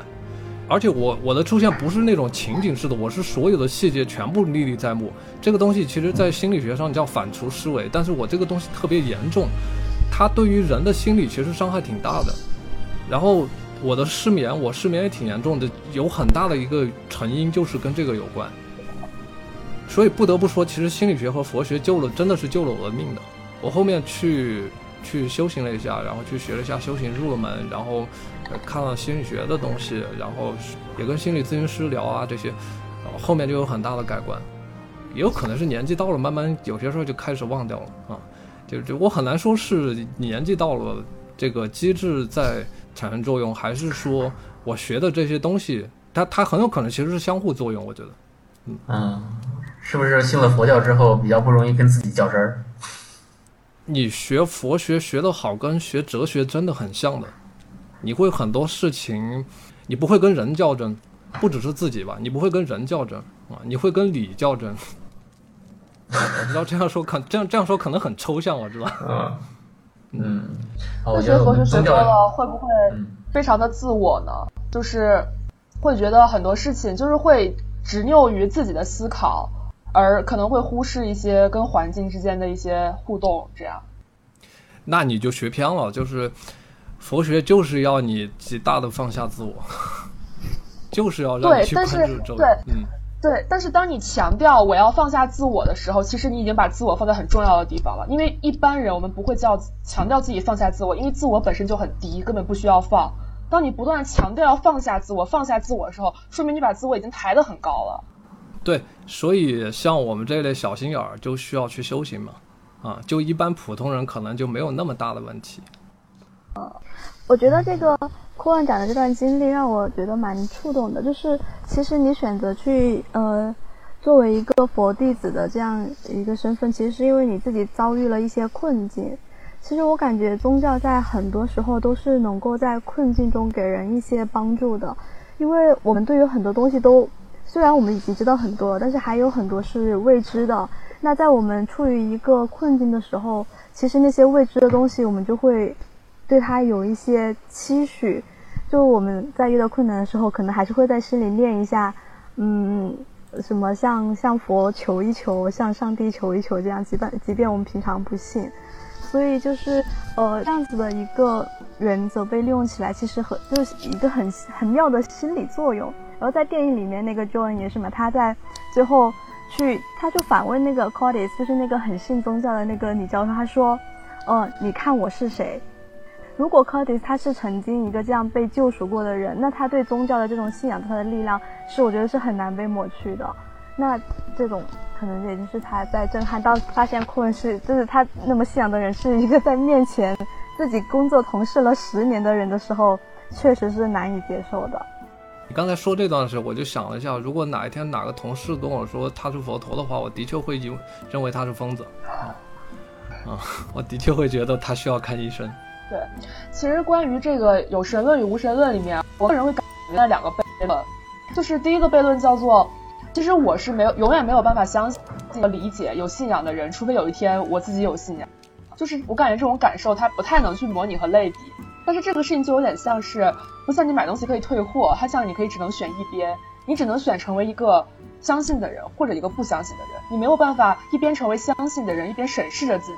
而且我我的出现不是那种情景式的，我是所有的细节全部历历在目。这个东西其实在心理学上叫反刍思维，但是我这个东西特别严重。它对于人的心理其实伤害挺大的，然后我的失眠，我失眠也挺严重的，有很大的一个成因就是跟这个有关。所以不得不说，其实心理学和佛学救了，真的是救了我的命的。我后面去去修行了一下，然后去学了一下修行，入了门，然后看了心理学的东西，然后也跟心理咨询师聊啊这些，然后后面就有很大的改观。也有可能是年纪到了，慢慢有些时候就开始忘掉了啊。就就我很难说是年纪到了，这个机制在产生作用，还是说我学的这些东西，它它很有可能其实是相互作用。我觉得，嗯嗯，是不是信了佛教之后比较不容易跟自己较真儿？你学佛学学得好，跟学哲学真的很像的。你会很多事情，你不会跟人较真，不只是自己吧，你不会跟人较真啊，你会跟理较真。我知道这样说可这样这样说可能很抽象，我知道。嗯嗯，我那觉得佛学学多了，会不会嗯非常的自我呢？就是会觉得很多事情就是会执拗于自己的思考，而可能会忽视一些跟环境之间的一些互动，这样。那你就学偏了，就是佛学就是要你极大的放下自我，就是要让你去控制周围对。嗯，对，但是当你强调我要放下自我的时候，其实你已经把自我放在很重要的地方了。因为一般人我们不会叫强调自己放下自我，因为自我本身就很低，根本不需要放。当你不断强调要放下自我、放下自我的时候，说明你把自我已经抬得很高了。对，所以像我们这类小心眼儿就需要去修行嘛，啊，就一般普通人可能就没有那么大的问题。我觉得这个库恩讲的这段经历让我觉得蛮触动的，就是其实你选择去呃作为一个佛弟子的这样一个身份，其实是因为你自己遭遇了一些困境。其实我感觉宗教在很多时候都是能够在困境中给人一些帮助的，因为我们对于很多东西都虽然我们已经知道很多，但是还有很多是未知的。那在我们处于一个困境的时候，其实那些未知的东西，我们就会。对它有一些期许，就我们在遇到困难的时候，可能还是会在心里念一下，嗯，什么向向佛求一求，向上帝求一求，这样，即便即便我们平常不信，所以就是呃这样子的一个原则被利用起来，其实很就是一个很很妙的心理作用。然后在电影里面，那个 John 也是嘛，他在最后去他就反问那个 Cordis，就是那个很信宗教的那个女教授，他说，呃，你看我是谁？如果 Curtis 他是曾经一个这样被救赎过的人，那他对宗教的这种信仰，他的力量是我觉得是很难被抹去的。那这种可能也就是他在震撼到发现库恩是就是他那么信仰的人是一个在面前自己工作同事了十年的人的时候，确实是难以接受的。你刚才说这段的时候，我就想了一下，如果哪一天哪个同事跟我说他是佛陀的话，我的确会认认为他是疯子。啊，我的确会觉得他需要看医生。对，其实关于这个有神论与无神论里面，我个人会感觉两个悖论，就是第一个悖论叫做，其实我是没有永远没有办法相信和理解有信仰的人，除非有一天我自己有信仰，就是我感觉这种感受它不太能去模拟和类比，但是这个事情就有点像是，不像你买东西可以退货，它像你可以只能选一边，你只能选成为一个相信的人或者一个不相信的人，你没有办法一边成为相信的人，一边审视着自己。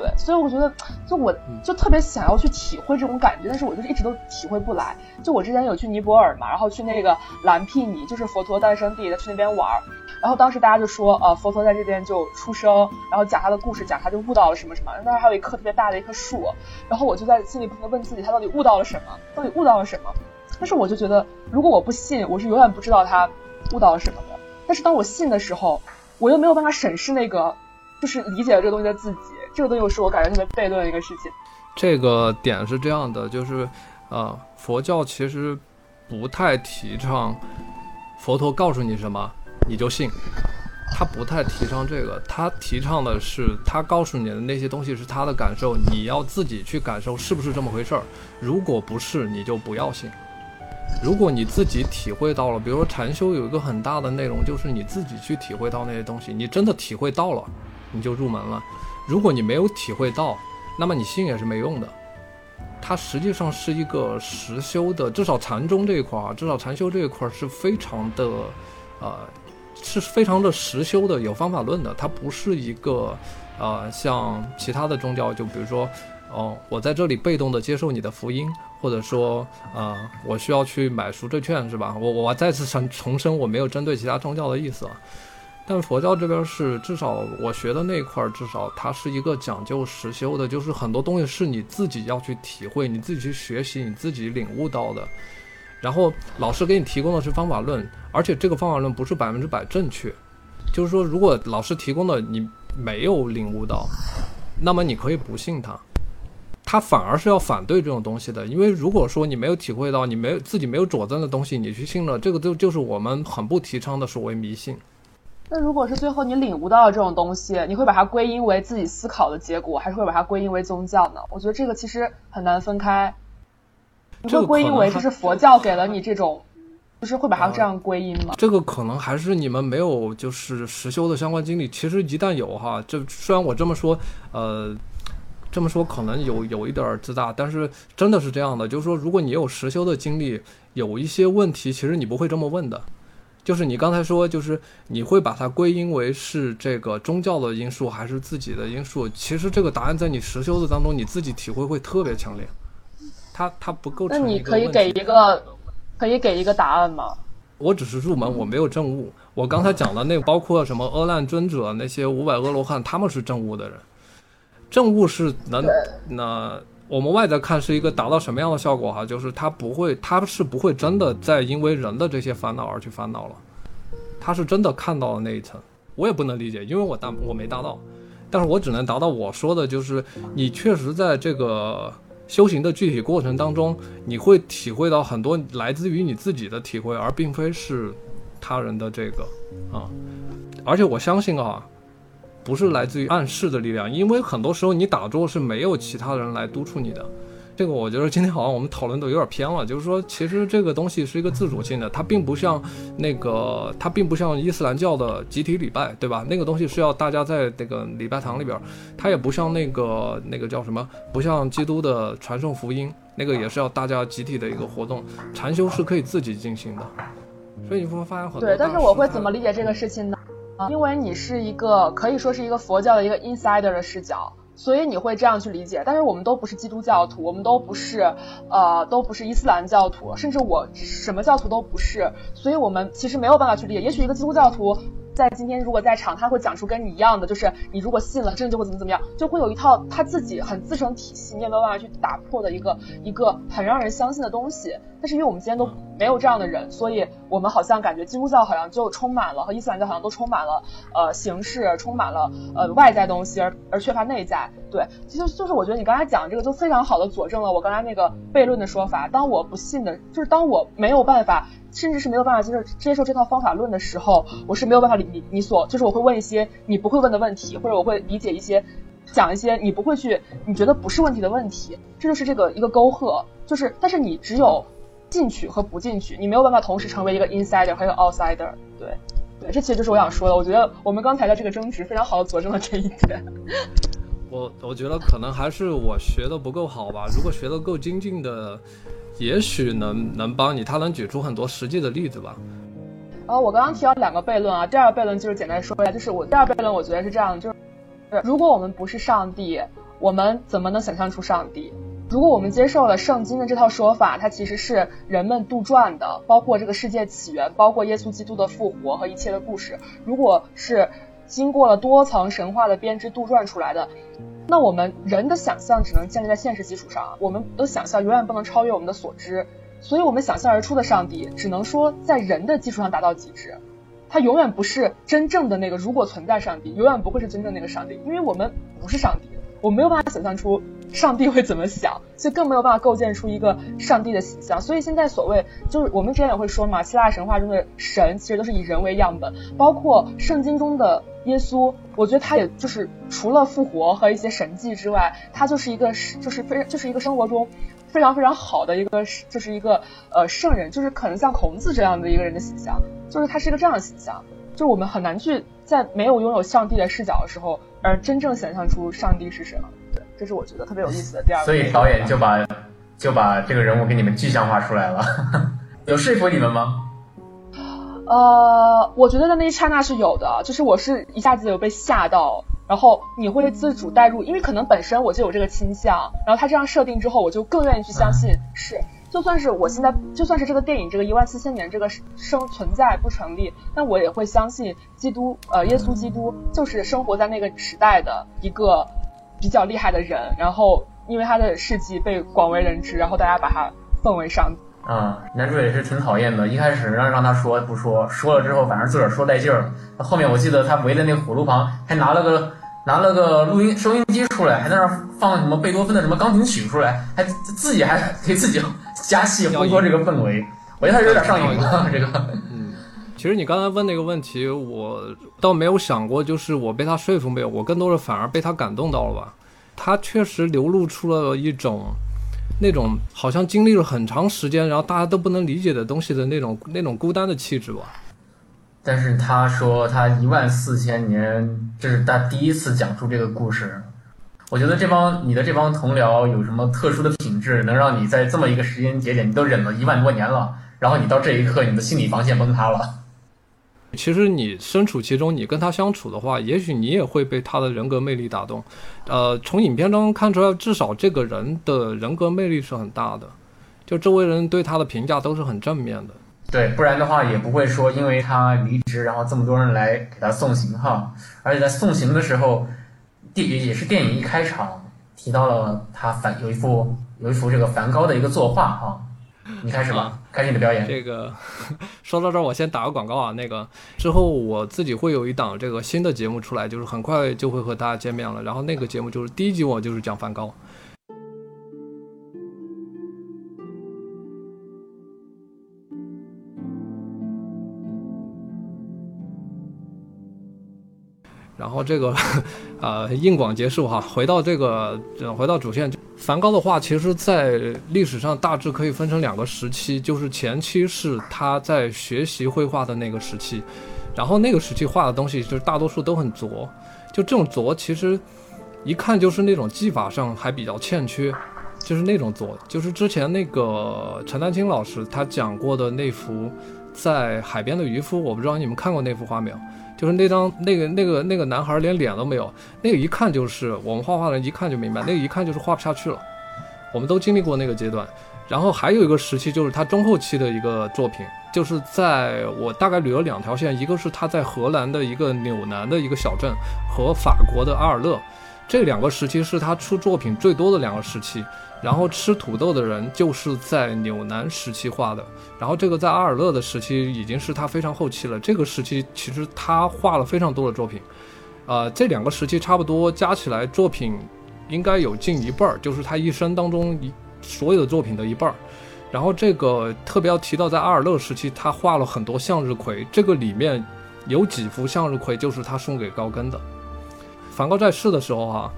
对，所以我觉得，就我就特别想要去体会这种感觉，但是我就是一直都体会不来。就我之前有去尼泊尔嘛，然后去那个蓝毗尼，就是佛陀诞生地，去那边玩儿。然后当时大家就说，呃，佛陀在这边就出生，然后讲他的故事，讲他就悟到了什么什么。当时还有一棵特别大的一棵树，然后我就在心里不停的问自己，他到底悟到了什么？到底悟到了什么？但是我就觉得，如果我不信，我是永远不知道他悟到了什么的。但是当我信的时候，我又没有办法审视那个，就是理解了这个东西的自己。这个东西是我感觉特别悖论的一个事情。这个点是这样的，就是，呃，佛教其实不太提倡佛陀告诉你什么你就信，他不太提倡这个，他提倡的是他告诉你的那些东西是他的感受，你要自己去感受是不是这么回事儿。如果不是，你就不要信。如果你自己体会到了，比如说禅修有一个很大的内容就是你自己去体会到那些东西，你真的体会到了，你就入门了。如果你没有体会到，那么你信也是没用的。它实际上是一个实修的，至少禅宗这一块儿，至少禅修这一块儿是非常的，呃，是非常的实修的，有方法论的。它不是一个，呃，像其他的宗教，就比如说，哦，我在这里被动的接受你的福音，或者说，呃，我需要去买赎罪券，是吧？我我再次重重申，我没有针对其他宗教的意思啊。但佛教这边是至少我学的那一块儿，至少它是一个讲究实修的，就是很多东西是你自己要去体会、你自己去学习、你自己领悟到的。然后老师给你提供的是方法论，而且这个方法论不是百分之百正确。就是说，如果老师提供的你没有领悟到，那么你可以不信他，他反而是要反对这种东西的。因为如果说你没有体会到，你没有自己没有佐证的东西，你去信了，这个就就是我们很不提倡的所谓迷信。那如果是最后你领悟到了这种东西，你会把它归因为自己思考的结果，还是会把它归因为宗教呢？我觉得这个其实很难分开。你会归因为这是佛教给了你这种，就是会把它这样归因吗？这个可能还是你们没有就是实修的相关经历。其实一旦有哈，这虽然我这么说，呃，这么说可能有有一点自大，但是真的是这样的，就是说如果你有实修的经历，有一些问题，其实你不会这么问的。就是你刚才说，就是你会把它归因为是这个宗教的因素还是自己的因素？其实这个答案在你实修的当中，你自己体会会特别强烈。它它不构成。那你可以给一个，可以给一个答案吗？我只是入门，我没有证悟。我刚才讲的那包括什么阿难尊者那些五百阿罗汉，他们是证悟的人。证悟是能那我们外在看是一个达到什么样的效果哈？就是他不会，他是不会真的在因为人的这些烦恼而去烦恼了。他是真的看到了那一层，我也不能理解，因为我达我没达到，但是我只能达到我说的，就是你确实在这个。修行的具体过程当中，你会体会到很多来自于你自己的体会，而并非是他人的这个啊。而且我相信啊，不是来自于暗示的力量，因为很多时候你打坐是没有其他人来督促你的。这个我觉得今天好像我们讨论的有点偏了，就是说，其实这个东西是一个自主性的，它并不像那个，它并不像伊斯兰教的集体礼拜，对吧？那个东西是要大家在那个礼拜堂里边，它也不像那个那个叫什么，不像基督的传送福音，那个也是要大家集体的一个活动。禅修是可以自己进行的，所以你会发现很多。对，但是我会怎么理解这个事情呢？因为你是一个可以说是一个佛教的一个 insider 的视角。所以你会这样去理解，但是我们都不是基督教徒，我们都不是，呃，都不是伊斯兰教徒，甚至我什么教徒都不是，所以我们其实没有办法去理解。也许一个基督教徒。在今天，如果在场，他会讲出跟你一样的，就是你如果信了，真的就会怎么怎么样，就会有一套他自己很自成体系，你也没有办法去打破的一个一个很让人相信的东西。但是因为我们今天都没有这样的人，所以我们好像感觉基督教好像就充满了和伊斯兰教好像都充满了呃形式，充满了呃外在东西，而而缺乏内在。对，其实就是我觉得你刚才讲这个就非常好的佐证了我刚才那个悖论的说法。当我不信的，就是当我没有办法。甚至是没有办法接受接受这套方法论的时候，我是没有办法理你你所就是我会问一些你不会问的问题，或者我会理解一些讲一些你不会去你觉得不是问题的问题，这就是这个一个沟壑，就是但是你只有进取和不进取，你没有办法同时成为一个 insider 和一个 outsider。对对，这其实就是我想说的。我觉得我们刚才的这个争执非常好的佐证了这一点。我我觉得可能还是我学的不够好吧，如果学的够精进的。也许能能帮你，他能举出很多实际的例子吧。呃，我刚刚提到两个悖论啊，第二个悖论就是简单说一下，就是我第二悖论，我觉得是这样的，就是如果我们不是上帝，我们怎么能想象出上帝？如果我们接受了圣经的这套说法，它其实是人们杜撰的，包括这个世界起源，包括耶稣基督的复活和一切的故事，如果是经过了多层神话的编织杜撰出来的。那我们人的想象只能建立在现实基础上，我们的想象永远不能超越我们的所知，所以我们想象而出的上帝只能说在人的基础上达到极致，它永远不是真正的那个。如果存在上帝，永远不会是真正那个上帝，因为我们不是上帝，我没有办法想象出上帝会怎么想，所以更没有办法构建出一个上帝的形象。所以现在所谓就是我们之前也会说嘛，希腊神话中的神其实都是以人为样本，包括圣经中的。耶稣，我觉得他也就是除了复活和一些神迹之外，他就是一个就是非就是一个生活中非常非常好的一个就是一个呃圣人，就是可能像孔子这样的一个人的形象，就是他是一个这样的形象，就是我们很难去在没有拥有上帝的视角的时候，而真正想象出上帝是什么。对，这是我觉得特别有意思的第二个。所以导演就把就把这个人物给你们具象化出来了，有说服你们吗？呃，我觉得在那一刹那是有的，就是我是一下子有被吓到，然后你会自主代入，因为可能本身我就有这个倾向，然后他这样设定之后，我就更愿意去相信是，就算是我现在就算是这个电影这个一万四千年这个生存在不成立，那我也会相信基督，呃，耶稣基督就是生活在那个时代的一个比较厉害的人，然后因为他的事迹被广为人知，然后大家把他奉为上帝。嗯，男主也是挺讨厌的。一开始让让他说不说，说了之后反正自个儿说带劲儿了。后面我记得他围在那个火炉旁，还拿了个拿了个录音收音机出来，还在那儿放什么贝多芬的什么钢琴曲出来，还自己还给自己加戏烘托这个氛围。我觉得他有点上瘾了。这个，嗯，其实你刚才问那个问题，我倒没有想过，就是我被他说服没有，我更多的反而被他感动到了吧。他确实流露出了一种。那种好像经历了很长时间，然后大家都不能理解的东西的那种那种孤单的气质吧。但是他说他一万四千年，这是他第一次讲述这个故事。我觉得这帮你的这帮同僚有什么特殊的品质，能让你在这么一个时间节点，你都忍了一万多年了，然后你到这一刻，你的心理防线崩塌了。其实你身处其中，你跟他相处的话，也许你也会被他的人格魅力打动。呃，从影片中看出来，至少这个人的人格魅力是很大的，就周围人对他的评价都是很正面的。对，不然的话也不会说因为他离职，然后这么多人来给他送行哈。而且在送行的时候，电也是电影一开场提到了他梵有一幅有一幅这个梵高的一个作画哈。你开始吧，开始你的表演。这个 说到这儿，我先打个广告啊。那个之后我自己会有一档这个新的节目出来，就是很快就会和大家见面了。然后那个节目就是第一集，我就是讲梵高。这个，呃，硬广结束哈，回到这个，回到主线。梵高的画，其实在历史上大致可以分成两个时期，就是前期是他在学习绘画的那个时期，然后那个时期画的东西就是大多数都很拙，就这种拙，其实一看就是那种技法上还比较欠缺，就是那种拙，就是之前那个陈丹青老师他讲过的那幅在海边的渔夫，我不知道你们看过那幅画没有。就是那张那个那个那个男孩连脸都没有，那个一看就是我们画画的人一看就明白，那个一看就是画不下去了。我们都经历过那个阶段，然后还有一个时期就是他中后期的一个作品，就是在我大概捋了两条线，一个是他在荷兰的一个纽南的一个小镇和法国的阿尔勒，这两个时期是他出作品最多的两个时期。然后吃土豆的人就是在纽南时期画的，然后这个在阿尔勒的时期已经是他非常后期了。这个时期其实他画了非常多的作品，呃，这两个时期差不多加起来作品应该有近一半儿，就是他一生当中一所有的作品的一半儿。然后这个特别要提到，在阿尔勒时期他画了很多向日葵，这个里面有几幅向日葵就是他送给高更的。梵高在世的时候哈。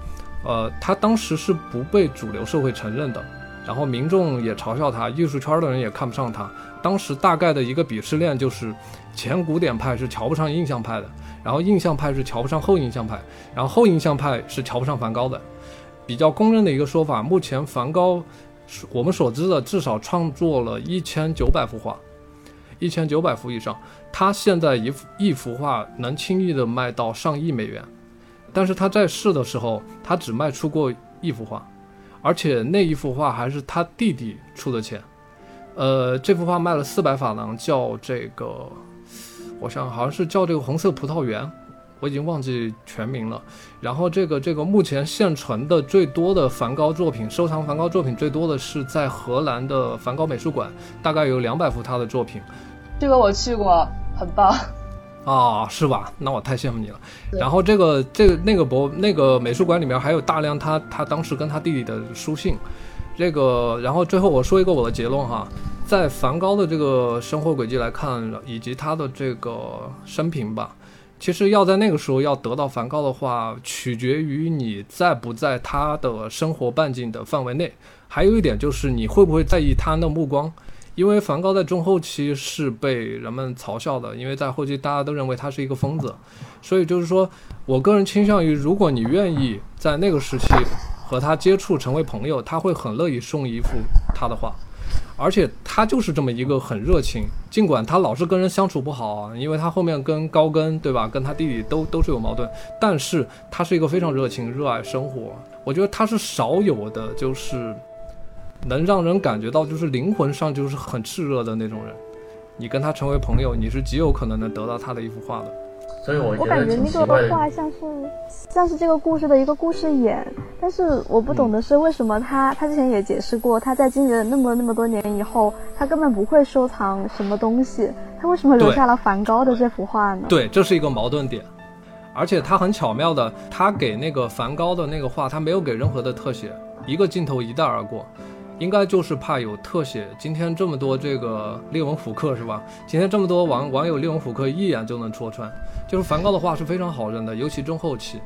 呃，他当时是不被主流社会承认的，然后民众也嘲笑他，艺术圈的人也看不上他。当时大概的一个鄙视链就是，前古典派是瞧不上印象派的，然后印象派是瞧不上后印象派，然后后印象派是瞧不上梵高的。比较公认的一个说法，目前梵高，我们所知的至少创作了一千九百幅画，一千九百幅以上。他现在一幅一幅画能轻易的卖到上亿美元。但是他在世的时候，他只卖出过一幅画，而且那一幅画还是他弟弟出的钱。呃，这幅画卖了四百法郎，叫这个，我想好像是叫这个红色葡萄园，我已经忘记全名了。然后这个这个目前现存的最多的梵高作品，收藏梵高作品最多的是在荷兰的梵高美术馆，大概有两百幅他的作品。这个我去过，很棒。啊，是吧？那我太羡慕你了。然后这个这个那个博那个美术馆里面还有大量他他当时跟他弟弟的书信。这个，然后最后我说一个我的结论哈，在梵高的这个生活轨迹来看，以及他的这个生平吧，其实要在那个时候要得到梵高的话，取决于你在不在他的生活半径的范围内。还有一点就是你会不会在意他的目光。因为梵高在中后期是被人们嘲笑的，因为在后期大家都认为他是一个疯子，所以就是说我个人倾向于，如果你愿意在那个时期和他接触成为朋友，他会很乐意送一幅他的画，而且他就是这么一个很热情，尽管他老是跟人相处不好啊，因为他后面跟高更对吧，跟他弟弟都都是有矛盾，但是他是一个非常热情、热爱生活，我觉得他是少有的，就是。能让人感觉到就是灵魂上就是很炽热的那种人，你跟他成为朋友，你是极有可能能得到他的一幅画的。所以我我感觉那个画像是像是这个故事的一个故事眼，但是我不懂的是为什么他他之前也解释过，他在经历了那么那么多年以后，他根本不会收藏什么东西，他为什么留下了梵高的这幅画呢？对，这是一个矛盾点，而且他很巧妙的，他给那个梵高的那个画，他没有给任何的特写，一个镜头一带而过。应该就是怕有特写。今天这么多这个列文虎克是吧？今天这么多网网友列文虎克一眼就能戳穿。就是梵高的画是非常好认的，尤其中后期。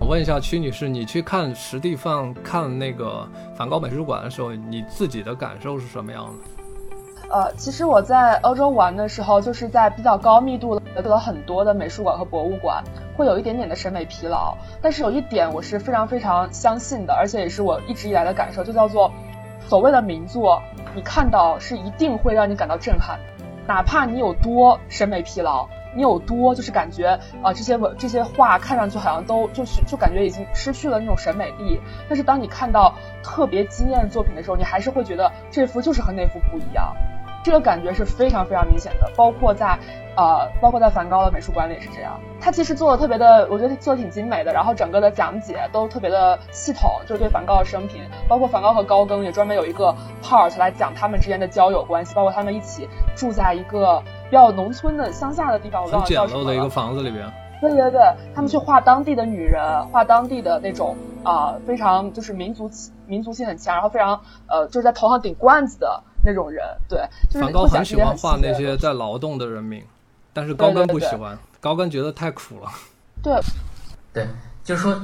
我问一下曲女士，你去看实地放看那个梵高美术馆的时候，你自己的感受是什么样的？呃，其实我在欧洲玩的时候，就是在比较高密度的了很多的美术馆和博物馆，会有一点点的审美疲劳。但是有一点我是非常非常相信的，而且也是我一直以来的感受，就叫做。所谓的名作，你看到是一定会让你感到震撼，哪怕你有多审美疲劳，你有多就是感觉啊这些文这些画看上去好像都就是就感觉已经失去了那种审美力，但是当你看到特别惊艳的作品的时候，你还是会觉得这幅就是和那幅不一样。这个感觉是非常非常明显的，包括在呃，包括在梵高的美术馆里也是这样。他其实做的特别的，我觉得做的挺精美的，然后整个的讲解都特别的系统，就是对梵高的生平，包括梵高和高更也专门有一个 part 来讲他们之间的交友关系，包括他们一起住在一个比较农村的乡下的地方，我很简叫什么陋的一个房子里边。对对对，他们去画当地的女人，画当地的那种啊、非常就是民族民族性很强，然后非常呃就是在头上顶冠子的那种人。对，就是梵高很喜欢画那些在劳动的人民，但是高更不喜欢，高更觉得太苦了。对，对，就是说，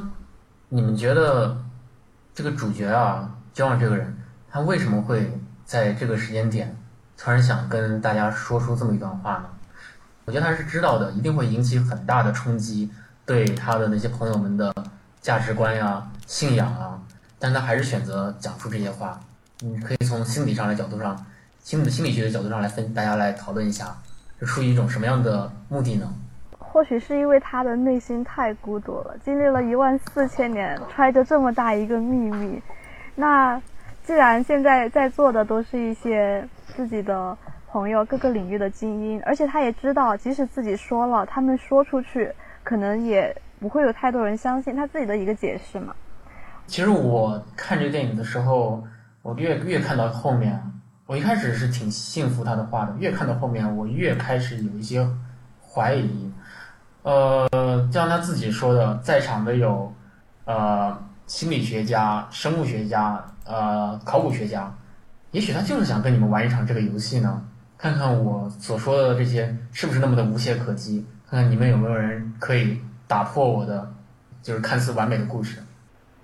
你们觉得这个主角啊，焦望这个人，他为什么会在这个时间点突然想跟大家说出这么一段话呢？我觉得他是知道的，一定会引起很大的冲击，对他的那些朋友们的价值观呀、信仰啊，但他还是选择讲出这些话。你可以从心理上的角度上，心理心理学的角度上来分，大家来讨论一下，是出于一种什么样的目的呢？或许是因为他的内心太孤独了，经历了一万四千年，揣着这么大一个秘密。那既然现在在座的都是一些自己的朋友，各个领域的精英，而且他也知道，即使自己说了，他们说出去，可能也不会有太多人相信他自己的一个解释嘛。其实我看这个电影的时候，我越越看到后面，我一开始是挺信服他的话的，越看到后面，我越开始有一些怀疑。呃，就像他自己说的，在场的有呃心理学家、生物学家、呃考古学家，也许他就是想跟你们玩一场这个游戏呢，看看我所说的这些是不是那么的无懈可击，看看你们有没有人可以打破我的就是看似完美的故事。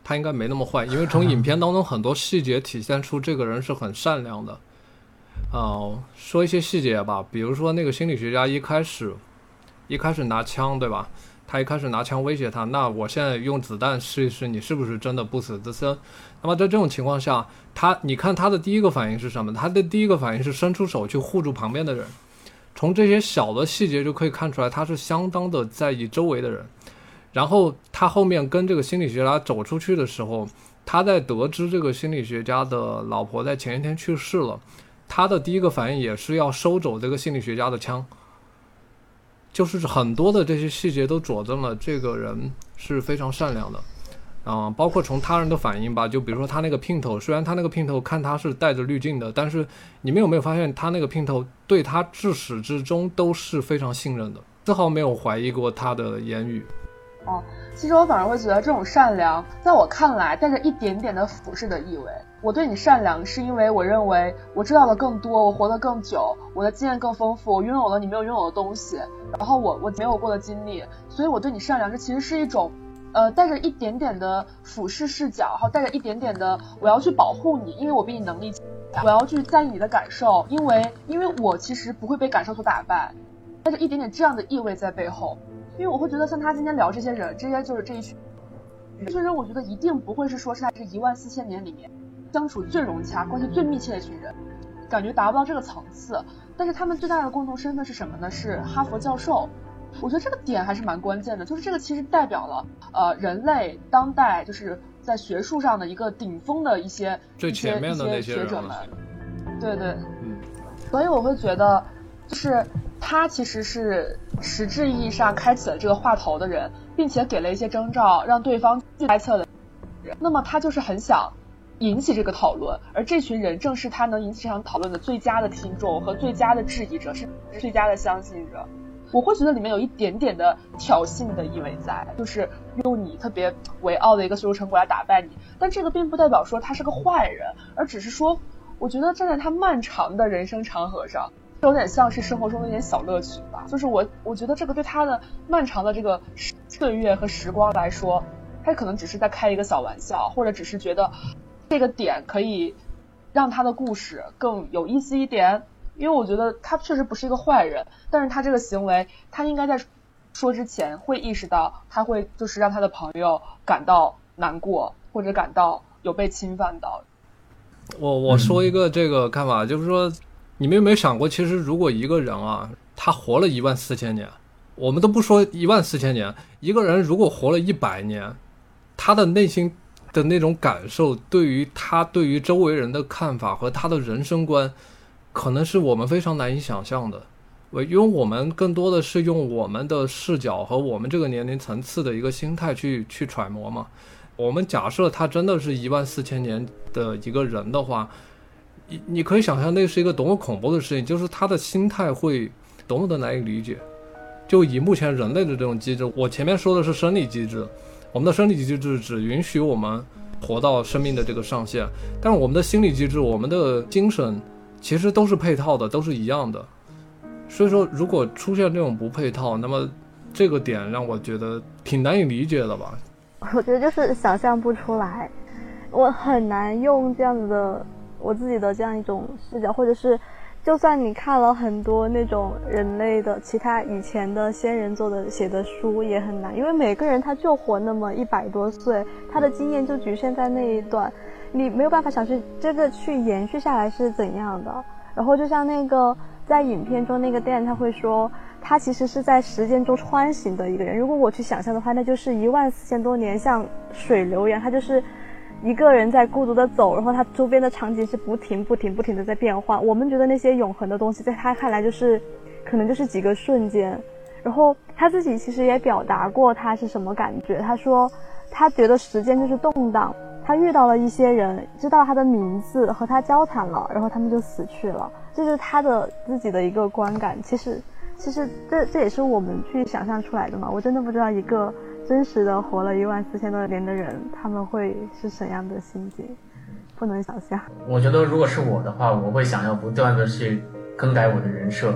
他应该没那么坏，因为从影片当中很多细节体现出这个人是很善良的。哦、说一些细节吧，比如说那个心理学家一开始一开始拿枪，对吧？他一开始拿枪威胁他，那我现在用子弹试一试，你是不是真的不死之身？那么在这种情况下，他你看他的第一个反应是什么？他的第一个反应是伸出手去护住旁边的人。从这些小的细节就可以看出来，他是相当的在意周围的人。然后他后面跟这个心理学家走出去的时候，他在得知这个心理学家的老婆在前一天去世了，他的第一个反应也是要收走这个心理学家的枪。就是很多的这些细节都佐证了这个人是非常善良的，啊、包括从他人的反应吧，就比如说他那个姘头，虽然他那个姘头看他是带着滤镜的，但是你们有没有发现他那个姘头对他至始至终都是非常信任的，丝毫没有怀疑过他的言语。哦其实我反而会觉得这种善良，在我看来带着一点点的俯视的意味。我对你善良，是因为我认为我知道的更多，我活得更久，我的经验更丰富，我拥有了你没有拥有的东西，然后我我没有过的经历，所以我对你善良，这其实是一种，呃，带着一点点的俯视视角，然后带着一点点的我要去保护你，因为我比你能力强，我要去在意你的感受，因为因为我其实不会被感受所打败，带着一点点这样的意味在背后。因为我会觉得像他今天聊这些人，这些就是这一群这些人，我觉得一定不会是说是在这一万四千年里面相处最融洽、关系最密切的一群人，感觉达不到这个层次。但是他们最大的共同身份是什么呢？是哈佛教授。我觉得这个点还是蛮关键的，就是这个其实代表了呃人类当代就是在学术上的一个顶峰的一些最一些前面的一那些些学者们。对对，嗯，所以我会觉得，就是他其实是实质意义上开启了这个话头的人，并且给了一些征兆，让对方猜测的人。那么他就是很想引起这个讨论，而这群人正是他能引起这场讨论的最佳的听众和最佳的质疑者，是最佳的相信者。我会觉得里面有一点点的挑衅的意味在，就是用你特别为傲的一个学术成果来打败你，但这个并不代表说他是个坏人，而只是说，我觉得站在他漫长的人生长河上，有点像是生活中的一点小乐趣吧。就是我，我觉得这个对他的漫长的这个岁月和时光来说，他可能只是在开一个小玩笑，或者只是觉得这个点可以让他的故事更有意思一点。因为我觉得他确实不是一个坏人，但是他这个行为，他应该在说之前会意识到，他会就是让他的朋友感到难过，或者感到有被侵犯到。我我说一个这个看法，就是说，你们有没有想过，其实如果一个人啊，他活了一万四千年，我们都不说一万四千年，一个人如果活了一百年，他的内心的那种感受，对于他对于周围人的看法和他的人生观，可能是我们非常难以想象的。为因为我们更多的是用我们的视角和我们这个年龄层次的一个心态去去揣摩嘛。我们假设他真的是一万四千年的一个人的话，你可以想象那是一个多么恐怖的事情，就是他的心态会多么的难以理解。就以目前人类的这种机制，我前面说的是生理机制，我们的生理机制只允许我们活到生命的这个上限，但是我们的心理机制，我们的精神其实都是配套的，都是一样的。所以说，如果出现这种不配套，那么这个点让我觉得挺难以理解的吧。我觉得就是想象不出来，我很难用这样子的我自己的这样一种视角，或者是。就算你看了很多那种人类的其他以前的先人做的写的书，也很难，因为每个人他就活那么一百多岁，他的经验就局限在那一段，你没有办法想去这个去延续下来是怎样的。然后就像那个在影片中那个电影，他会说他其实是在时间中穿行的一个人。如果我去想象的话，那就是一万四千多年像水流一样，他就是。一个人在孤独的走，然后他周边的场景是不停、不停、不停的在变化。我们觉得那些永恒的东西，在他看来就是，可能就是几个瞬间。然后他自己其实也表达过他是什么感觉。他说，他觉得时间就是动荡。他遇到了一些人，知道他的名字，和他交谈了，然后他们就死去了。这是他的自己的一个观感。其实，其实这这也是我们去想象出来的嘛。我真的不知道一个。真实的活了一万四千多年的人，他们会是怎样的心境？不能想象。我觉得，如果是我的话，我会想要不断的去更改我的人设。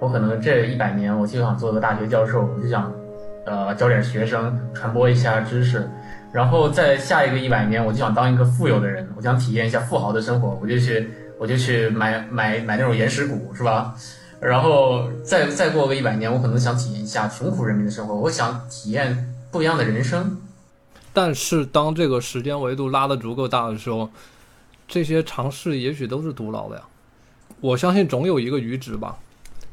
我可能这一百年，我就想做个大学教授，我就想，呃，教点学生，传播一下知识。然后在下一个一百年，我就想当一个富有的人，我想体验一下富豪的生活，我就去，我就去买买买那种岩石股，是吧？然后再再过个一百年，我可能想体验一下穷苦人民的生活，我想体验。不一样的人生，但是当这个时间维度拉的足够大的时候，这些尝试也许都是徒劳的呀。我相信总有一个阈值吧。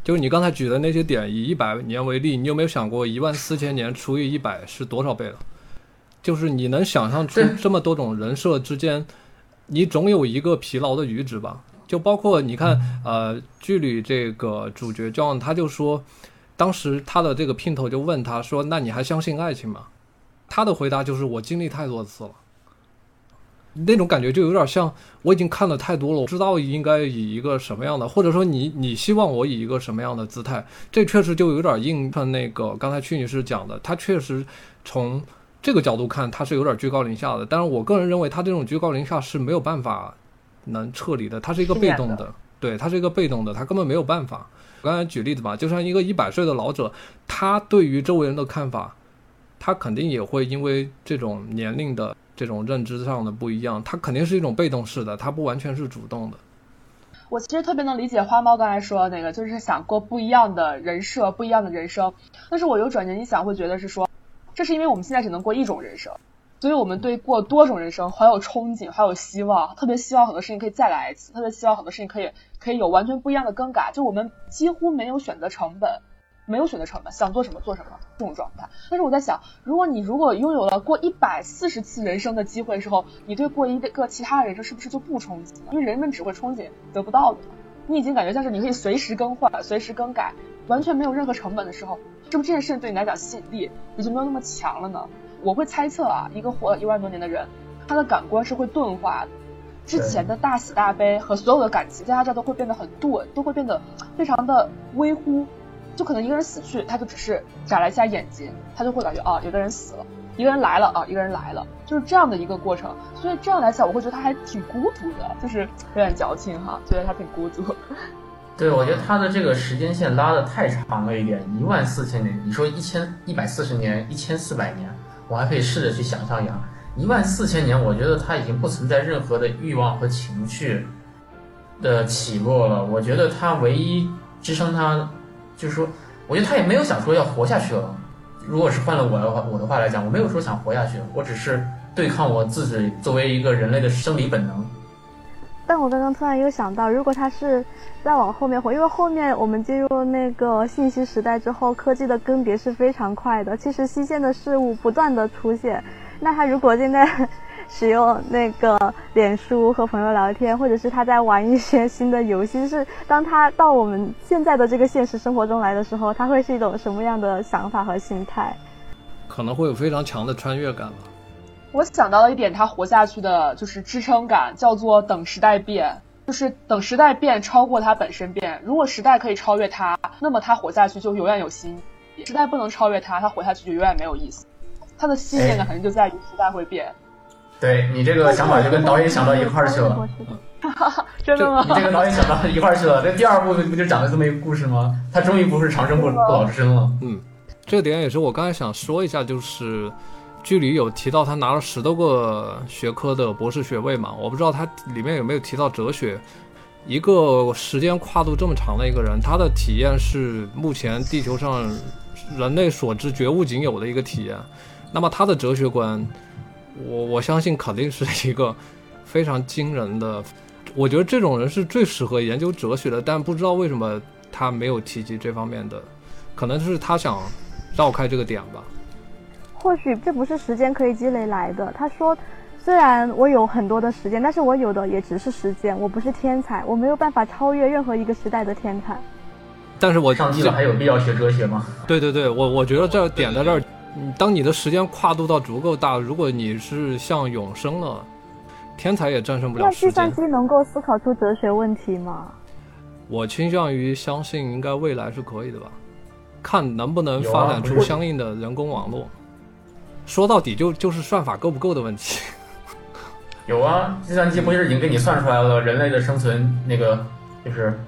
就是你刚才举的那些点，以一百年为例，你有没有想过一万四千年除以一百是多少倍了？就是你能想象出这么多种人设之间，你总有一个疲劳的阈值吧？就包括你看，呃，剧里这个主角 John 他就说。当时他的这个姘头就问他说：“那你还相信爱情吗？”他的回答就是：“我经历太多次了。”那种感觉就有点像我已经看的太多了，我知道应该以一个什么样的，或者说你你希望我以一个什么样的姿态。这确实就有点应和那个刚才屈女士讲的，他确实从这个角度看他是有点居高临下的。但是我个人认为他这种居高临下是没有办法能撤离的，他是一个被动的，对他是一个被动的，他根本没有办法。刚才举例子吧，就像一个一百岁的老者，他对于周围人的看法，他肯定也会因为这种年龄的这种认知上的不一样，他肯定是一种被动式的，他不完全是主动的。我其实特别能理解花猫刚才说的那个，就是想过不一样的人设，不一样的人生。但是我有转念一想，会觉得是说，这是因为我们现在只能过一种人生。所以我们对过多种人生怀有憧憬，怀有希望，特别希望很多事情可以再来一次，特别希望很多事情可以可以有完全不一样的更改。就我们几乎没有选择成本，没有选择成本，想做什么做什么这种状态。但是我在想，如果你如果拥有了过一百四十次人生的机会的时候，你对过一个其他的人生是不是就不憧憬了？因为人们只会憧憬得不到的。你已经感觉像是你可以随时更换、随时更改，完全没有任何成本的时候，是不是这件事情对你来讲吸引力也就没有那么强了呢？我会猜测啊，一个活了一万多年的人，他的感官是会钝化的，之前的大喜大悲和所有的感情，在他这都会变得很钝，都会变得非常的微乎。就可能一个人死去，他就只是眨了一下眼睛，他就会感觉啊，有个人死了，一个人来了啊，一个人来了，就是这样的一个过程。所以这样来讲，我会觉得他还挺孤独的，就是有点矫情哈，觉得他挺孤独。对，我觉得他的这个时间线拉的太长了一点，一万四千年，你说一千一百四十年，一千四百年。我还可以试着去想象一下，一万四千年，我觉得他已经不存在任何的欲望和情绪的起落了。我觉得他唯一支撑他，就是说，我觉得他也没有想说要活下去了。如果是换了我的话，我的话来讲，我没有说想活下去，我只是对抗我自己作为一个人类的生理本能。但我刚刚突然又想到，如果他是再往后面活，因为后面我们进入那个信息时代之后，科技的更迭是非常快的。其实新鲜的事物不断的出现，那他如果现在 使用那个脸书和朋友聊天，或者是他在玩一些新的游戏，是当他到我们现在的这个现实生活中来的时候，他会是一种什么样的想法和心态？可能会有非常强的穿越感吧。我想到了一点，他活下去的就是支撑感，叫做等时代变，就是等时代变超过他本身变。如果时代可以超越他，那么他活下去就永远有新意；时代不能超越他，他活下去就永远没有意思。他的信念感肯定就在于时代会变。对你这个想法就跟导演想到一块儿去了。真的吗？你这个导演想到一块儿去了。这第二部不就讲了这么一个故事吗？他终于不是长生不不老之身了。嗯，这点也是我刚才想说一下，就是剧里有提到他拿了十多个学科的博士学位嘛，我不知道他里面有没有提到哲学。一个时间跨度这么长的一个人，他的体验是目前地球上人类所知绝无仅有的一个体验。那么他的哲学观，我 我相信肯定是一个非常惊人的。我觉得这种人是最适合研究哲学的，但不知道为什么他没有提及这方面的，可能是他想绕开这个点吧。或许这不是时间可以积累来的。他说，虽然我有很多的时间，但是我有的也只是时间，我不是天才，我没有办法超越任何一个时代的天才。但是我上帝了，还有必要学哲学吗？对对对，我我觉得这点在这儿。当你的时间跨度到足够大，如果你是像永生了，天才也战胜不了时间。计算机能够思考出哲学问题吗？我倾向于相信，应该未来是可以的吧，看能不能发展出相应的人工网络。说到底就就是算法够不够的问题。有啊，计算机不是已经给你算出来了人类的生存那个就是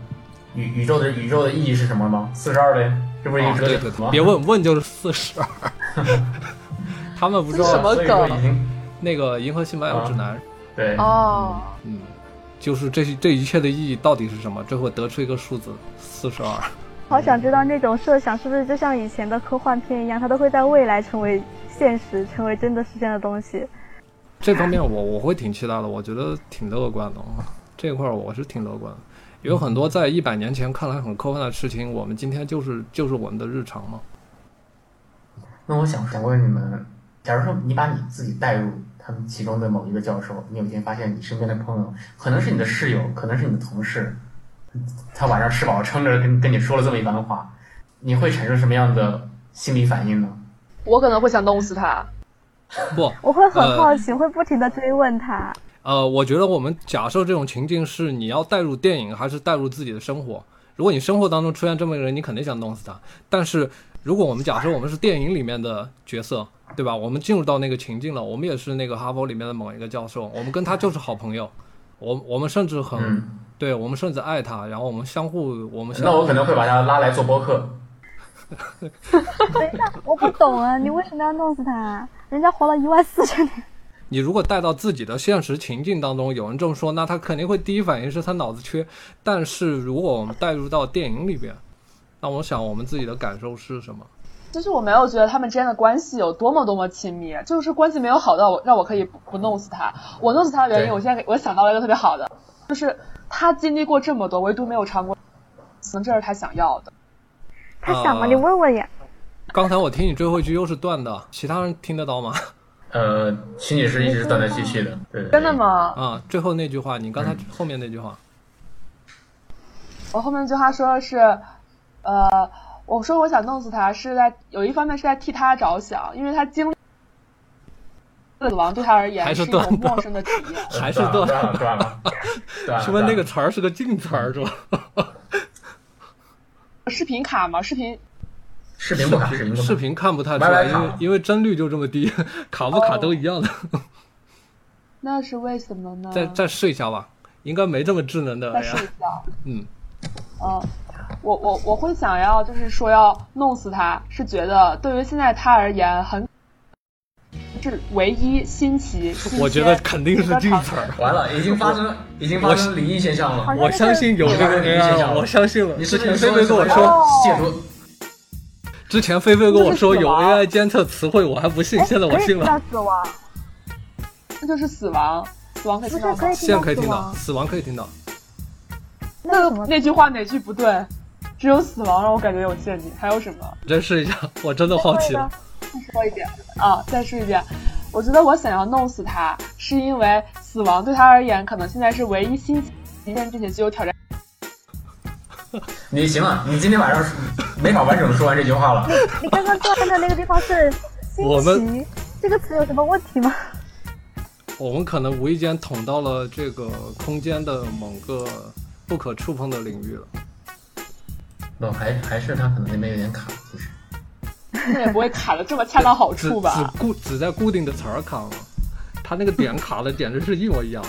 宇宇宙的宇宙的意义是什么吗？四十二呗。这不是一个哲学吗？别问问就是四十二。他们不知道什么梗？那个《银河系漫游指南》。对。哦。嗯，就是这这一切的意义到底是什么？最后得出一个数字四十二。好想知道那种设想是不是就像以前的科幻片一样，它都会在未来成为现实，成为真的实现的东西。这方面我我会挺期待的，我觉得挺乐观的啊。这块我是挺乐观的。有很多在一百年前看来很科幻的事情，我们今天就是就是我们的日常嘛。那我想想问你们，假如说你把你自己带入他们其中的某一个教授，你有一天发现你身边的朋友可能是你的室友，可能是你的同事，他晚上吃饱撑着跟跟你说了这么一番话，你会产生什么样的心理反应呢？我可能会想弄死他。不，我会很好奇，会不停的追问他。呃，我觉得我们假设这种情境是你要带入电影，还是带入自己的生活？如果你生活当中出现这么一个人，你肯定想弄死他。但是如果我们假设我们是电影里面的角色，对吧？我们进入到那个情境了，我们也是那个哈佛里面的某一个教授，我们跟他就是好朋友，我我们甚至很，对我们甚至爱他，然后我们相互，我们那我可能会把他拉来做播客。等一下，我不懂啊，你为什么要弄死他？人家活了一万四千年。你如果带到自己的现实情境当中，有人这么说，那他肯定会第一反应是他脑子缺。但是如果我们带入到电影里边，那我想我们自己的感受是什么？其实我没有觉得他们之间的关系有多么多么亲密，就是关系没有好到我让我可以不弄死他。我弄死他的原因，我现在我想到了一个特别好的，就是他经历过这么多，唯独没有尝过，可能这是他想要的。他想吗？你问问呀。刚才我听你最后一句又是断的，其他人听得到吗？呃，徐女士一直断断续续的，对，真的吗？啊，最后那句话，你刚才后面那句话，我后面那句话说的是，呃，我说我想弄死他，是在有一方面是在替他着想，因为他经历死亡对他而言是一种陌生的体验，还是断了，断了，是不是那个词儿是个禁词儿是吧？视频卡吗？视频。视频不卡，视频看不太出来，因为因为帧率就这么低，卡不卡都一样的。那是为什么呢？再再试一下吧，应该没这么智能的。再试一下。嗯。嗯，我我我会想要，就是说要弄死他，是觉得对于现在他而言很，是唯一新奇。我觉得肯定是禁词儿。完了，已经发生，已经发生灵异现象了。我相信有这个灵异现象，我相信了。你是前菲菲跟我说解读。之前菲菲跟我说有 AI 监测词汇，我还不信，现在我信了。死亡，那就是死亡，死亡可以听到。现在可以听到，死亡可以听到。那那句话哪句不对？只有死亡让我感觉有陷阱，还有什么？再试一下，我真的好奇了。再说一遍啊，再说一遍。我觉得我想要弄死他，是因为死亡对他而言，可能现在是唯一新奇并且具有挑战。你行了，你今天晚上没法完整的说完这句话了。你 你刚刚断的那个地方是我新们奇，这个词有什么问题吗？我们可能无意间捅到了这个空间的某个不可触碰的领域了。不，还还是他可能那边有点卡，其实。那也不会卡的这么恰到好处吧？只固只在固定的词儿卡吗，他那个点卡的简直是一模一样，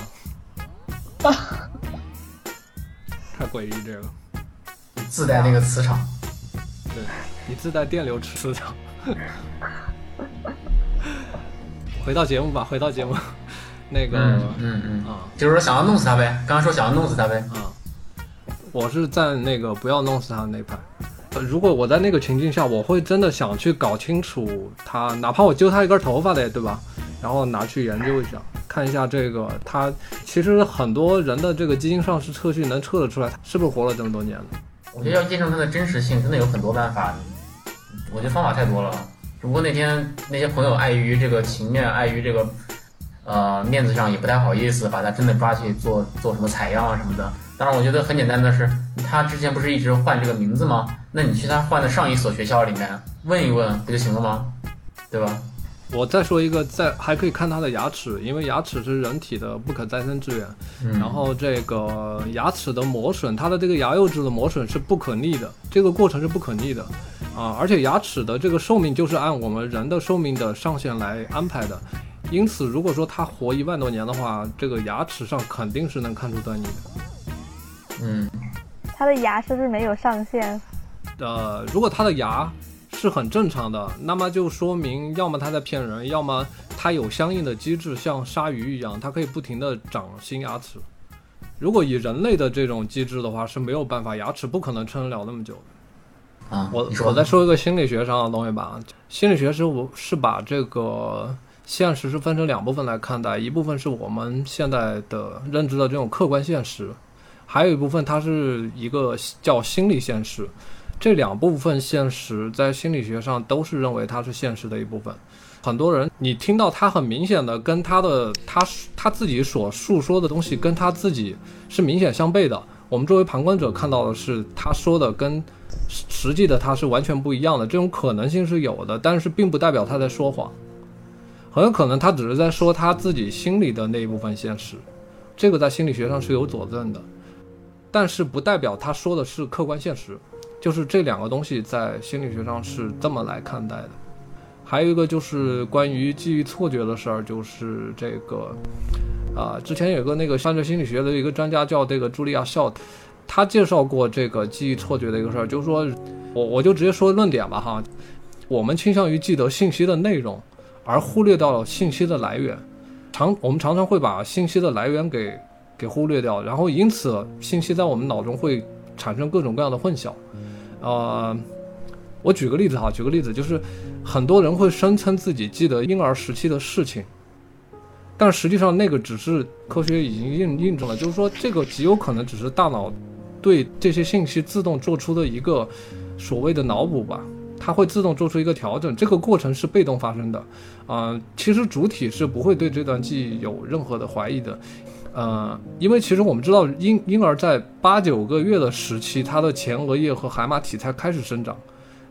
太诡异这个。自带那个磁场。对，你自带电流磁场。回到节目吧，回到节目，那个，嗯嗯嗯，啊就是说想要弄死他呗。刚刚说想要弄死他呗。啊，我是在那个不要弄死他那派。如果我在那个情境下，我会真的想去搞清楚他，哪怕我揪他一根头发的，对吧？然后拿去研究一下，看一下这个他其实很多人的这个基因上是测序能测得出来，他是不是活了这么多年。我觉得要验证它的真实性，真的有很多办法。我觉得方法太多了。只不过那天那些朋友碍于这个情面，碍于这个呃面子上，也不太好意思把他真的抓去做做什么采样啊什么的。当然，我觉得很简单的是，他之前不是一直换这个名字吗？那你去他换的上一所学校里面问一问不就行了吗？对吧？我再说一个，在还可以看他的牙齿，因为牙齿是人体的不可再生资源。嗯，然后这个牙齿的磨损，它的这个牙釉质的磨损是不可逆的，这个过程是不可逆的，啊，而且牙齿的这个寿命就是按我们人的寿命的上限来安排的，因此如果说他活一万多年的话，这个牙齿上肯定是能看出端倪的。嗯，他的牙是不是没有上限？呃，如果它的牙是很正常的，那么就说明要么它在骗人，要么它有相应的机制，像鲨鱼一样，它可以不停的长新牙齿。如果以人类的这种机制的话，是没有办法，牙齿不可能撑得了那么久的。啊，我我再说一个心理学上的东西吧。心理学是我是把这个现实是分成两部分来看待，一部分是我们现在的认知的这种客观现实，还有一部分它是一个叫心理现实。这两部分现实在心理学上都是认为它是现实的一部分。很多人，你听到他很明显的跟他的他他自己所述说的东西跟他自己是明显相悖的。我们作为旁观者看到的是他说的跟实实际的他是完全不一样的，这种可能性是有的，但是并不代表他在说谎，很有可能他只是在说他自己心里的那一部分现实，这个在心理学上是有佐证的，但是不代表他说的是客观现实，就是这两个东西在心理学上是这么来看待的。还有一个就是关于记忆错觉的事儿，就是这个，啊、之前有个那个犯罪心理学的一个专家叫这个茱莉亚·肖特，他介绍过这个记忆错觉的一个事儿，就是说我我就直接说论点吧哈，我们倾向于记得信息的内容，而忽略掉了信息的来源。常我们常常会把信息的来源给给忽略掉，然后因此信息在我们脑中会产生各种各样的混淆。呃，我举个例子哈，举个例子就是很多人会声称自己记得婴儿时期的事情，但实际上那个只是科学已经印印证了，就是说这个极有可能只是大脑对这些信息自动做出的一个所谓的脑补吧，它会自动做出一个调整，这个过程是被动发生的，啊、其实主体是不会对这段记忆有任何的怀疑的，呃，因为其实我们知道婴婴儿在八九个月的时期，他的前额叶和海马体才开始生长，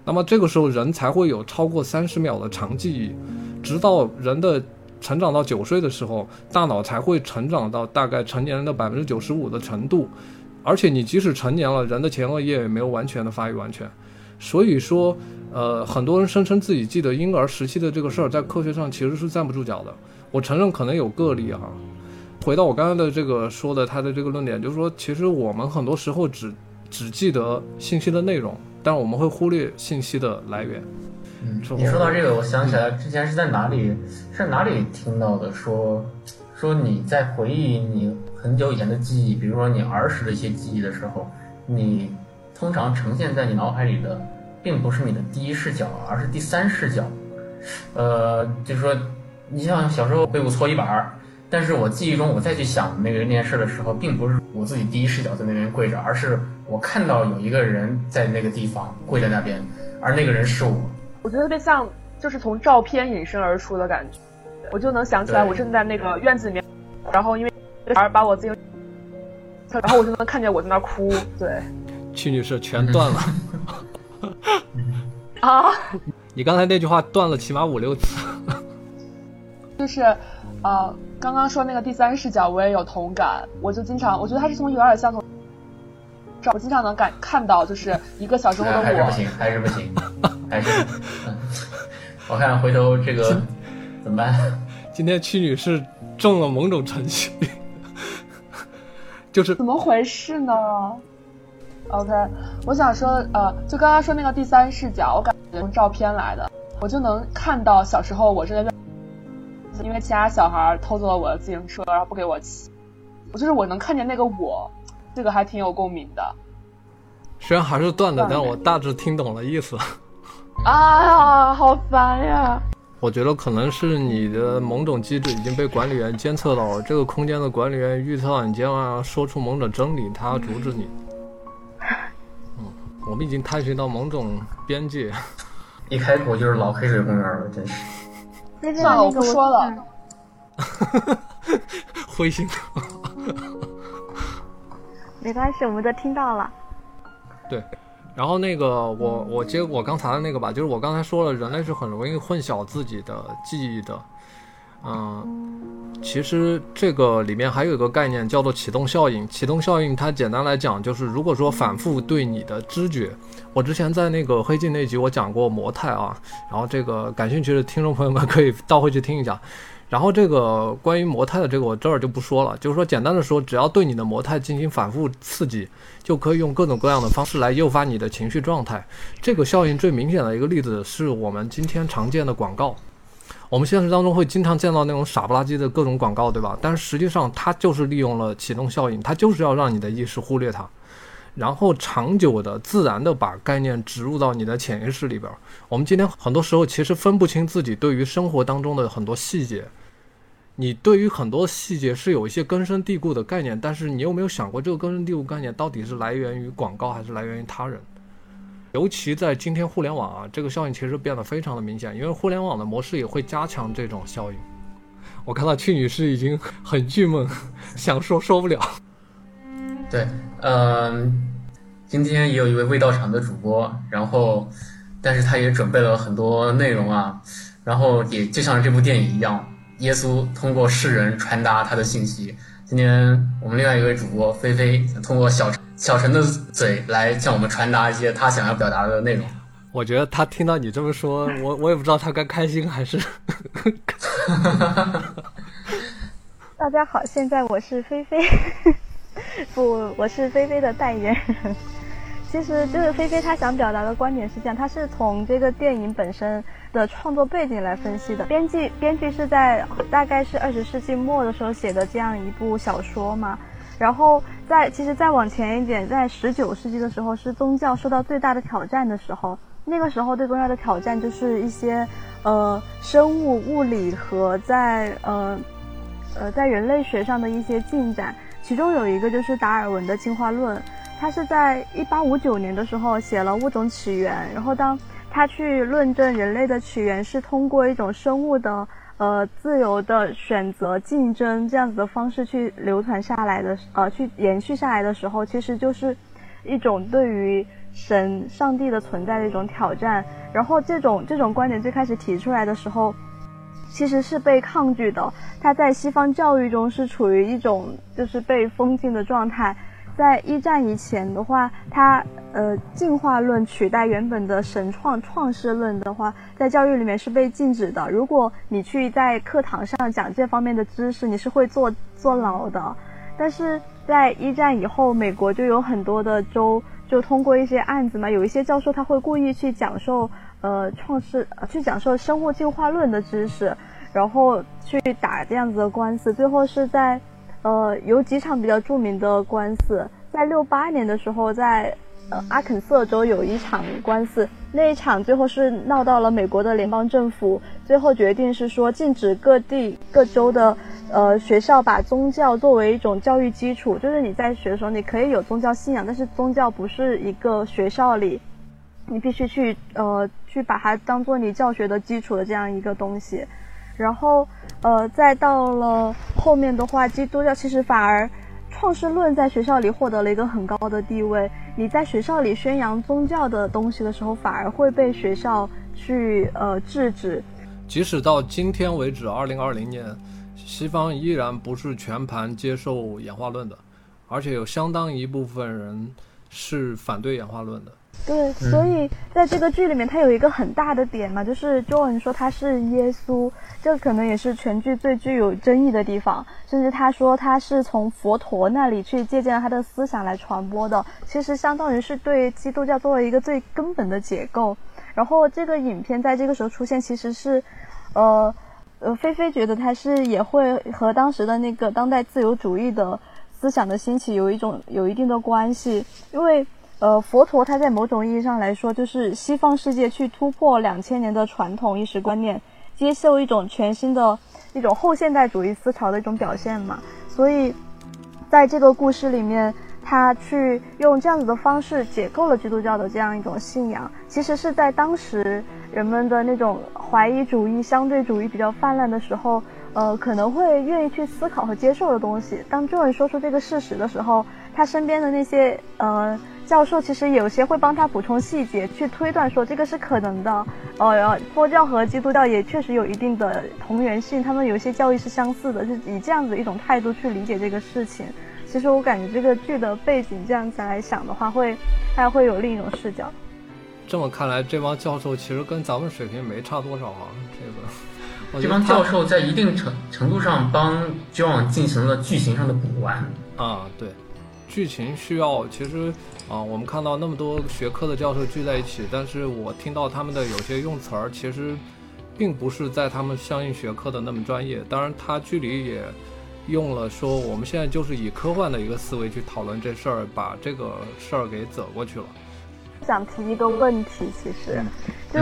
那么这个时候人才会有超过三十秒的长记忆，直到人的成长到九岁的时候，大脑才会成长到大概成年人的百分之九十五的程度，而且你即使成年了，人的前额叶也没有完全的发育完全，所以说，呃，很多人声称自己记得婴儿时期的这个事儿，在科学上其实是站不住脚的。我承认可能有个例啊。回到我刚刚的这个说的他的这个论点，就是说，其实我们很多时候只只记得信息的内容，但我们会忽略信息的来源。嗯你说到这个，我想起来之前是在哪里，是在哪里听到的，说说你在回忆你很久以前的记忆，比如说你儿时的一些记忆的时候，你通常呈现在你脑海里的，并不是你的第一视角，而是第三视角。呃，就是说，你像小时候背过搓衣板儿，但是我记忆中我再去想那个那件事的时候，并不是我自己第一视角在那边跪着，而是我看到有一个人在那个地方跪在那边，而那个人是我。我觉得特别像，就是从照片引申而出的感觉。我就能想起来我正在那个院子里面，然后因为小孩把我自行车，然后我就能看见我在那哭。对，曲女士全断了。啊！你刚才那句话断了起码五六次。就是，呃，刚刚说那个第三视角，我也有同感。我就经常，我觉得他是从有点像从，我经常能感看到，就是一个小时候的我。还是不行，还是不行，还是。我看回头这个怎么办？今天屈女士中了某种程序，就是怎么回事呢？OK，我想说，呃，就刚刚说那个第三视角，我感觉从照片来的，我就能看到小时候我正在，因为其他小孩偷走了我的自行车，然后不给我骑，我就是我能看见那个我，这个还挺有共鸣的。虽然还是断的，但我大致听懂了意思。啊，好烦呀！我觉得可能是你的某种机制已经被管理员监测到了，这个空间的管理员预测到你将要说出某种真理，他要阻止你。嗯我们已经探寻到某种边界，一开口就是老黑水公园了，真是。算了，我不说了。灰心。没关系，我们都听到了。对，然后那个我我接我刚才的那个吧，就是我刚才说了，人类是很容易混淆自己的记忆的。嗯，其实这个里面还有一个概念叫做启动效应。启动效应它简单来讲就是，如果说反复对你的知觉，我之前在那个黑镜那集我讲过模态啊，然后这个感兴趣的听众朋友们可以倒回去听一下。然后这个关于模态的这个我这儿就不说了，就是说简单的说，只要对你的模态进行反复刺激，就可以用各种各样的方式来诱发你的情绪状态。这个效应最明显的一个例子是我们今天常见的广告。我们现实当中会经常见到那种傻不拉几的各种广告，对吧？但是实际上它就是利用了启动效应，它就是要让你的意识忽略它，然后长久的、自然的把概念植入到你的潜意识里边。我们今天很多时候其实分不清自己对于生活当中的很多细节，你对于很多细节是有一些根深蒂固的概念，但是你有没有想过这个根深蒂固概念到底是来源于广告还是来源于他人？尤其在今天互联网啊，这个效应其实变得非常的明显，因为互联网的模式也会加强这种效应。我看到屈女士已经很郁闷，想说说不了。对，嗯，今天也有一位未到场的主播，然后，但是他也准备了很多内容啊，然后也就像这部电影一样，耶稣通过世人传达他的信息。今天我们另外一位主播菲菲通过小。小陈的嘴来向我们传达一些他想要表达的内容。我觉得他听到你这么说，我我也不知道他该开心还是。大家好，现在我是菲菲，不，我是菲菲的代言人。其实就是菲菲她想表达的观点是这样，她是从这个电影本身的创作背景来分析的。编剧编剧是在大概是二十世纪末的时候写的这样一部小说嘛。然后在其实再往前一点，在十九世纪的时候，是宗教受到最大的挑战的时候。那个时候对宗教的挑战就是一些，呃，生物物理和在呃，呃，在人类学上的一些进展。其中有一个就是达尔文的进化论，他是在一八五九年的时候写了《物种起源》，然后当他去论证人类的起源是通过一种生物的。呃，自由的选择、竞争这样子的方式去流传下来的，呃，去延续下来的时候，其实就是一种对于神、上帝的存在的一种挑战。然后，这种这种观点最开始提出来的时候，其实是被抗拒的。它在西方教育中是处于一种就是被封禁的状态。在一战以前的话，它呃进化论取代原本的神创创世论的话，在教育里面是被禁止的。如果你去在课堂上讲这方面的知识，你是会坐坐牢的。但是在一战以后，美国就有很多的州就通过一些案子嘛，有一些教授他会故意去讲授呃创世去讲授生物进化论的知识，然后去打这样子的官司，最后是在。呃，有几场比较著名的官司，在六八年的时候，在呃阿肯色州有一场官司，那一场最后是闹到了美国的联邦政府，最后决定是说禁止各地各州的呃学校把宗教作为一种教育基础，就是你在学的时候你可以有宗教信仰，但是宗教不是一个学校里你必须去呃去把它当做你教学的基础的这样一个东西。然后呃，再到了后面的话，基督教其实反而创世论在学校里获得了一个很高的地位。你在学校里宣扬宗教的东西的时候，反而会被学校去呃制止。即使到今天为止，二零二零年，西方依然不是全盘接受演化论的，而且有相当一部分人是反对演化论的。对，所以在这个剧里面，它有一个很大的点嘛，就是 John 说他是耶稣，这可能也是全剧最具有争议的地方。甚至他说他是从佛陀那里去借鉴他的思想来传播的，其实相当于是对基督教作为一个最根本的解构。然后这个影片在这个时候出现，其实是，呃，呃，菲菲觉得它是也会和当时的那个当代自由主义的思想的兴起有一种有一定的关系，因为。呃，佛陀他在某种意义上来说，就是西方世界去突破两千年的传统意识观念，接受一种全新的、一种后现代主义思潮的一种表现嘛。所以，在这个故事里面，他去用这样子的方式解构了基督教的这样一种信仰，其实是在当时人们的那种怀疑主义、相对主义比较泛滥的时候，呃，可能会愿意去思考和接受的东西。当众人说出这个事实的时候，他身边的那些呃。教授其实有些会帮他补充细节，去推断说这个是可能的。呃，佛教和基督教也确实有一定的同源性，他们有一些教义是相似的，是以这样子一种态度去理解这个事情。其实我感觉这个剧的背景这样子来想的话，会还会有另一种视角。这么看来，这帮教授其实跟咱们水平没差多少啊。这个，这帮教授在一定程程度上帮 John 进行了剧情上的补完。啊，对，剧情需要其实。啊，我们看到那么多学科的教授聚在一起，但是我听到他们的有些用词儿，其实并不是在他们相应学科的那么专业。当然，他剧里也用了说，我们现在就是以科幻的一个思维去讨论这事儿，把这个事儿给走过去了。想提一个问题，其实就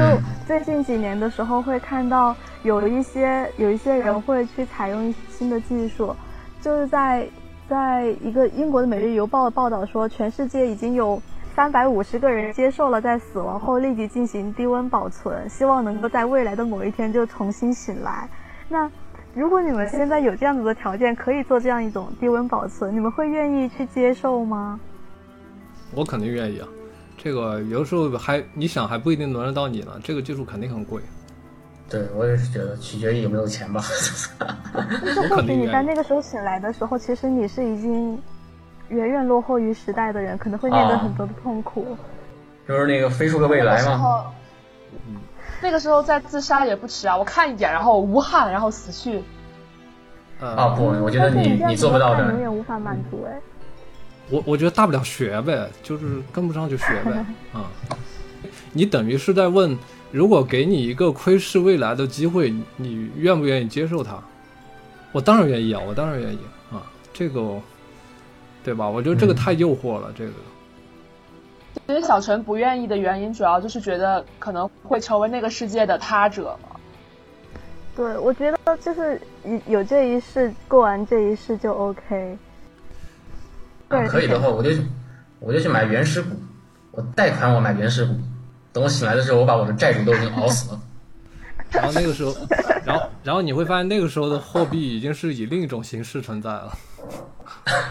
最近几年的时候，会看到有一些有一些人会去采用新的技术，就是在。在一个英国的《每日邮报》报道说，全世界已经有三百五十个人接受了在死亡后立即进行低温保存，希望能够在未来的某一天就重新醒来。那如果你们现在有这样子的条件，可以做这样一种低温保存，你们会愿意去接受吗？我肯定愿意啊！这个有时候还你想还不一定轮得到你呢，这个技术肯定很贵。对，我也是觉得取决于有没有钱吧。就是或许你在那个时候醒来的时候，其实你是已经远远落后于时代的人，可能会面对很多的痛苦。就是那个飞出个未来嘛。嗯。那个时候再自杀也不迟啊！我看一眼，然后无憾，然后死去。啊不，我觉得你你做不到的。永远无法满足哎。我我觉得大不了学呗，就是跟不上就学呗 啊。你等于是在问。如果给你一个窥视未来的机会，你愿不愿意接受它？我当然愿意啊，我当然愿意啊，这个，对吧？我觉得这个太诱惑了，这个。其实小陈不愿意的原因，主要就是觉得可能会成为那个世界的他者嘛。对，我觉得就是有这一世，过完这一世就 OK。可以的话，我就我就去买原始股，我贷款我买原始股。等我醒来的时候，我把我的债主都已经熬死了。然后那个时候，然后然后你会发现，那个时候的货币已经是以另一种形式存在了。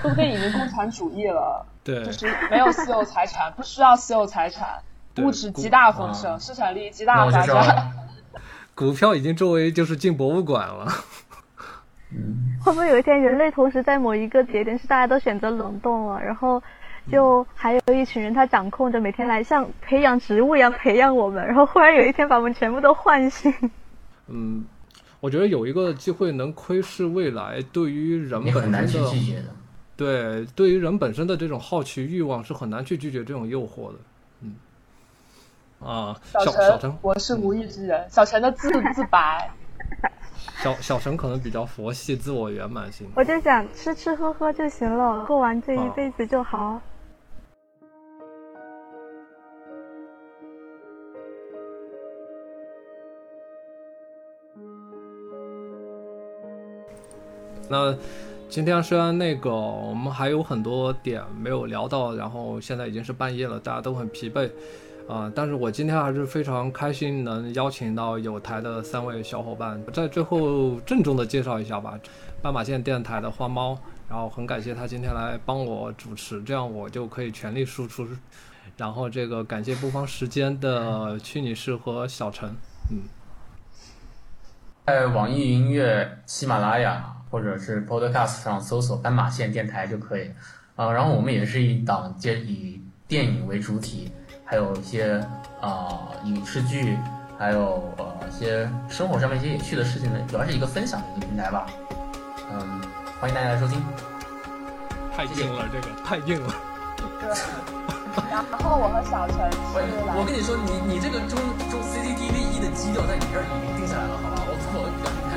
说不定已经共产主义了。对，就是没有私有财产，不需要私有财产，物质极大丰盛，生产力极大发展。股票已经作为就是进博物馆了。会不会有一天，人类同时在某一个节点是大家都选择冷冻了，然后？就还有一群人，他掌控着每天来像培养植物一样培养我们，然后忽然有一天把我们全部都唤醒。嗯，我觉得有一个机会能窥视未来，对于人本身的，对，对于人本身的这种好奇欲望是很难去拒绝这种诱惑的。嗯，啊，小小陈，我是无意之人。小陈的自自白，小小陈可能比较佛系，自我圆满型。我就想吃吃喝喝就行了，过完这一辈子就好。那今天虽然那个我们还有很多点没有聊到，然后现在已经是半夜了，大家都很疲惫，啊、但是我今天还是非常开心能邀请到有台的三位小伙伴，在最后郑重的介绍一下吧，斑马线电台的花猫，然后很感谢他今天来帮我主持，这样我就可以全力输出。然后这个感谢不方时间的屈女士和小陈，嗯，在网易音乐、喜马拉雅或者是 Podcast 上搜索“斑马线电台”就可以。呃，然后我们也是一档接以电影为主体，还有一些啊、影视剧，还有呃一些生活上面一些有趣的事情呢，主要是一个分享的一个平台吧。嗯，欢迎大家来收听。太硬了，这个太硬了。对。然后我和小陈我 是来我跟你说，你你这个中中 CCTV 一的基调在你这儿已经定下来了，好吧？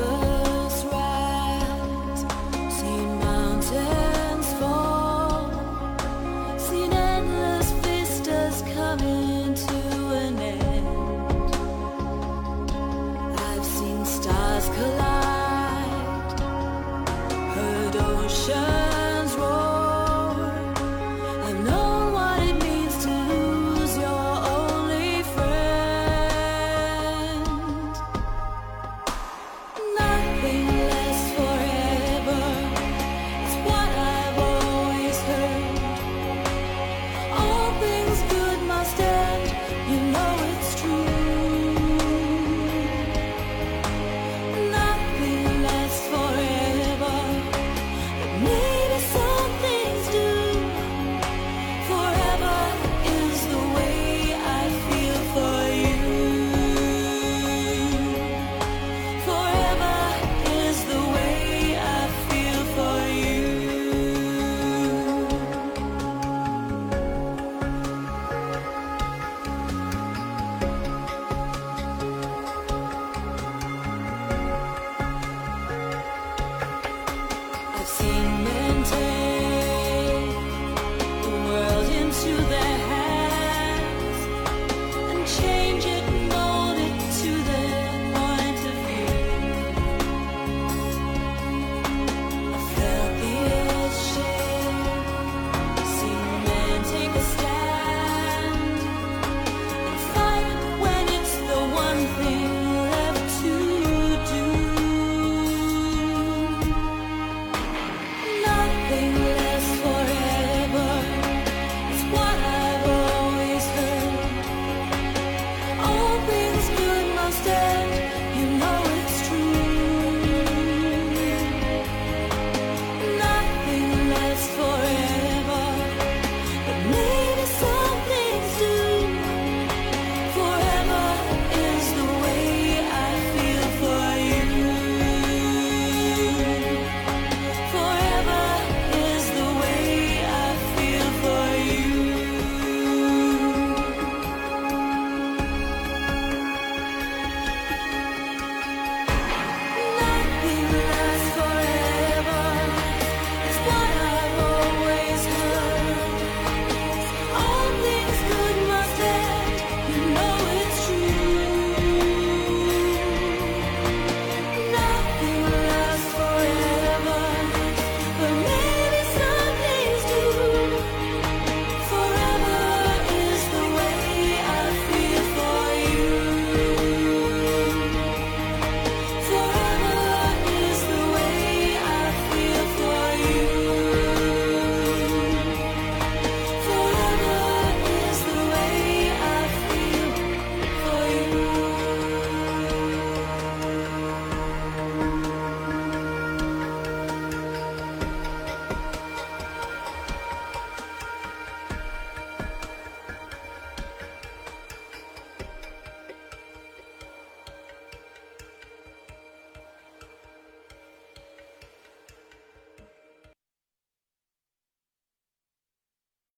forever.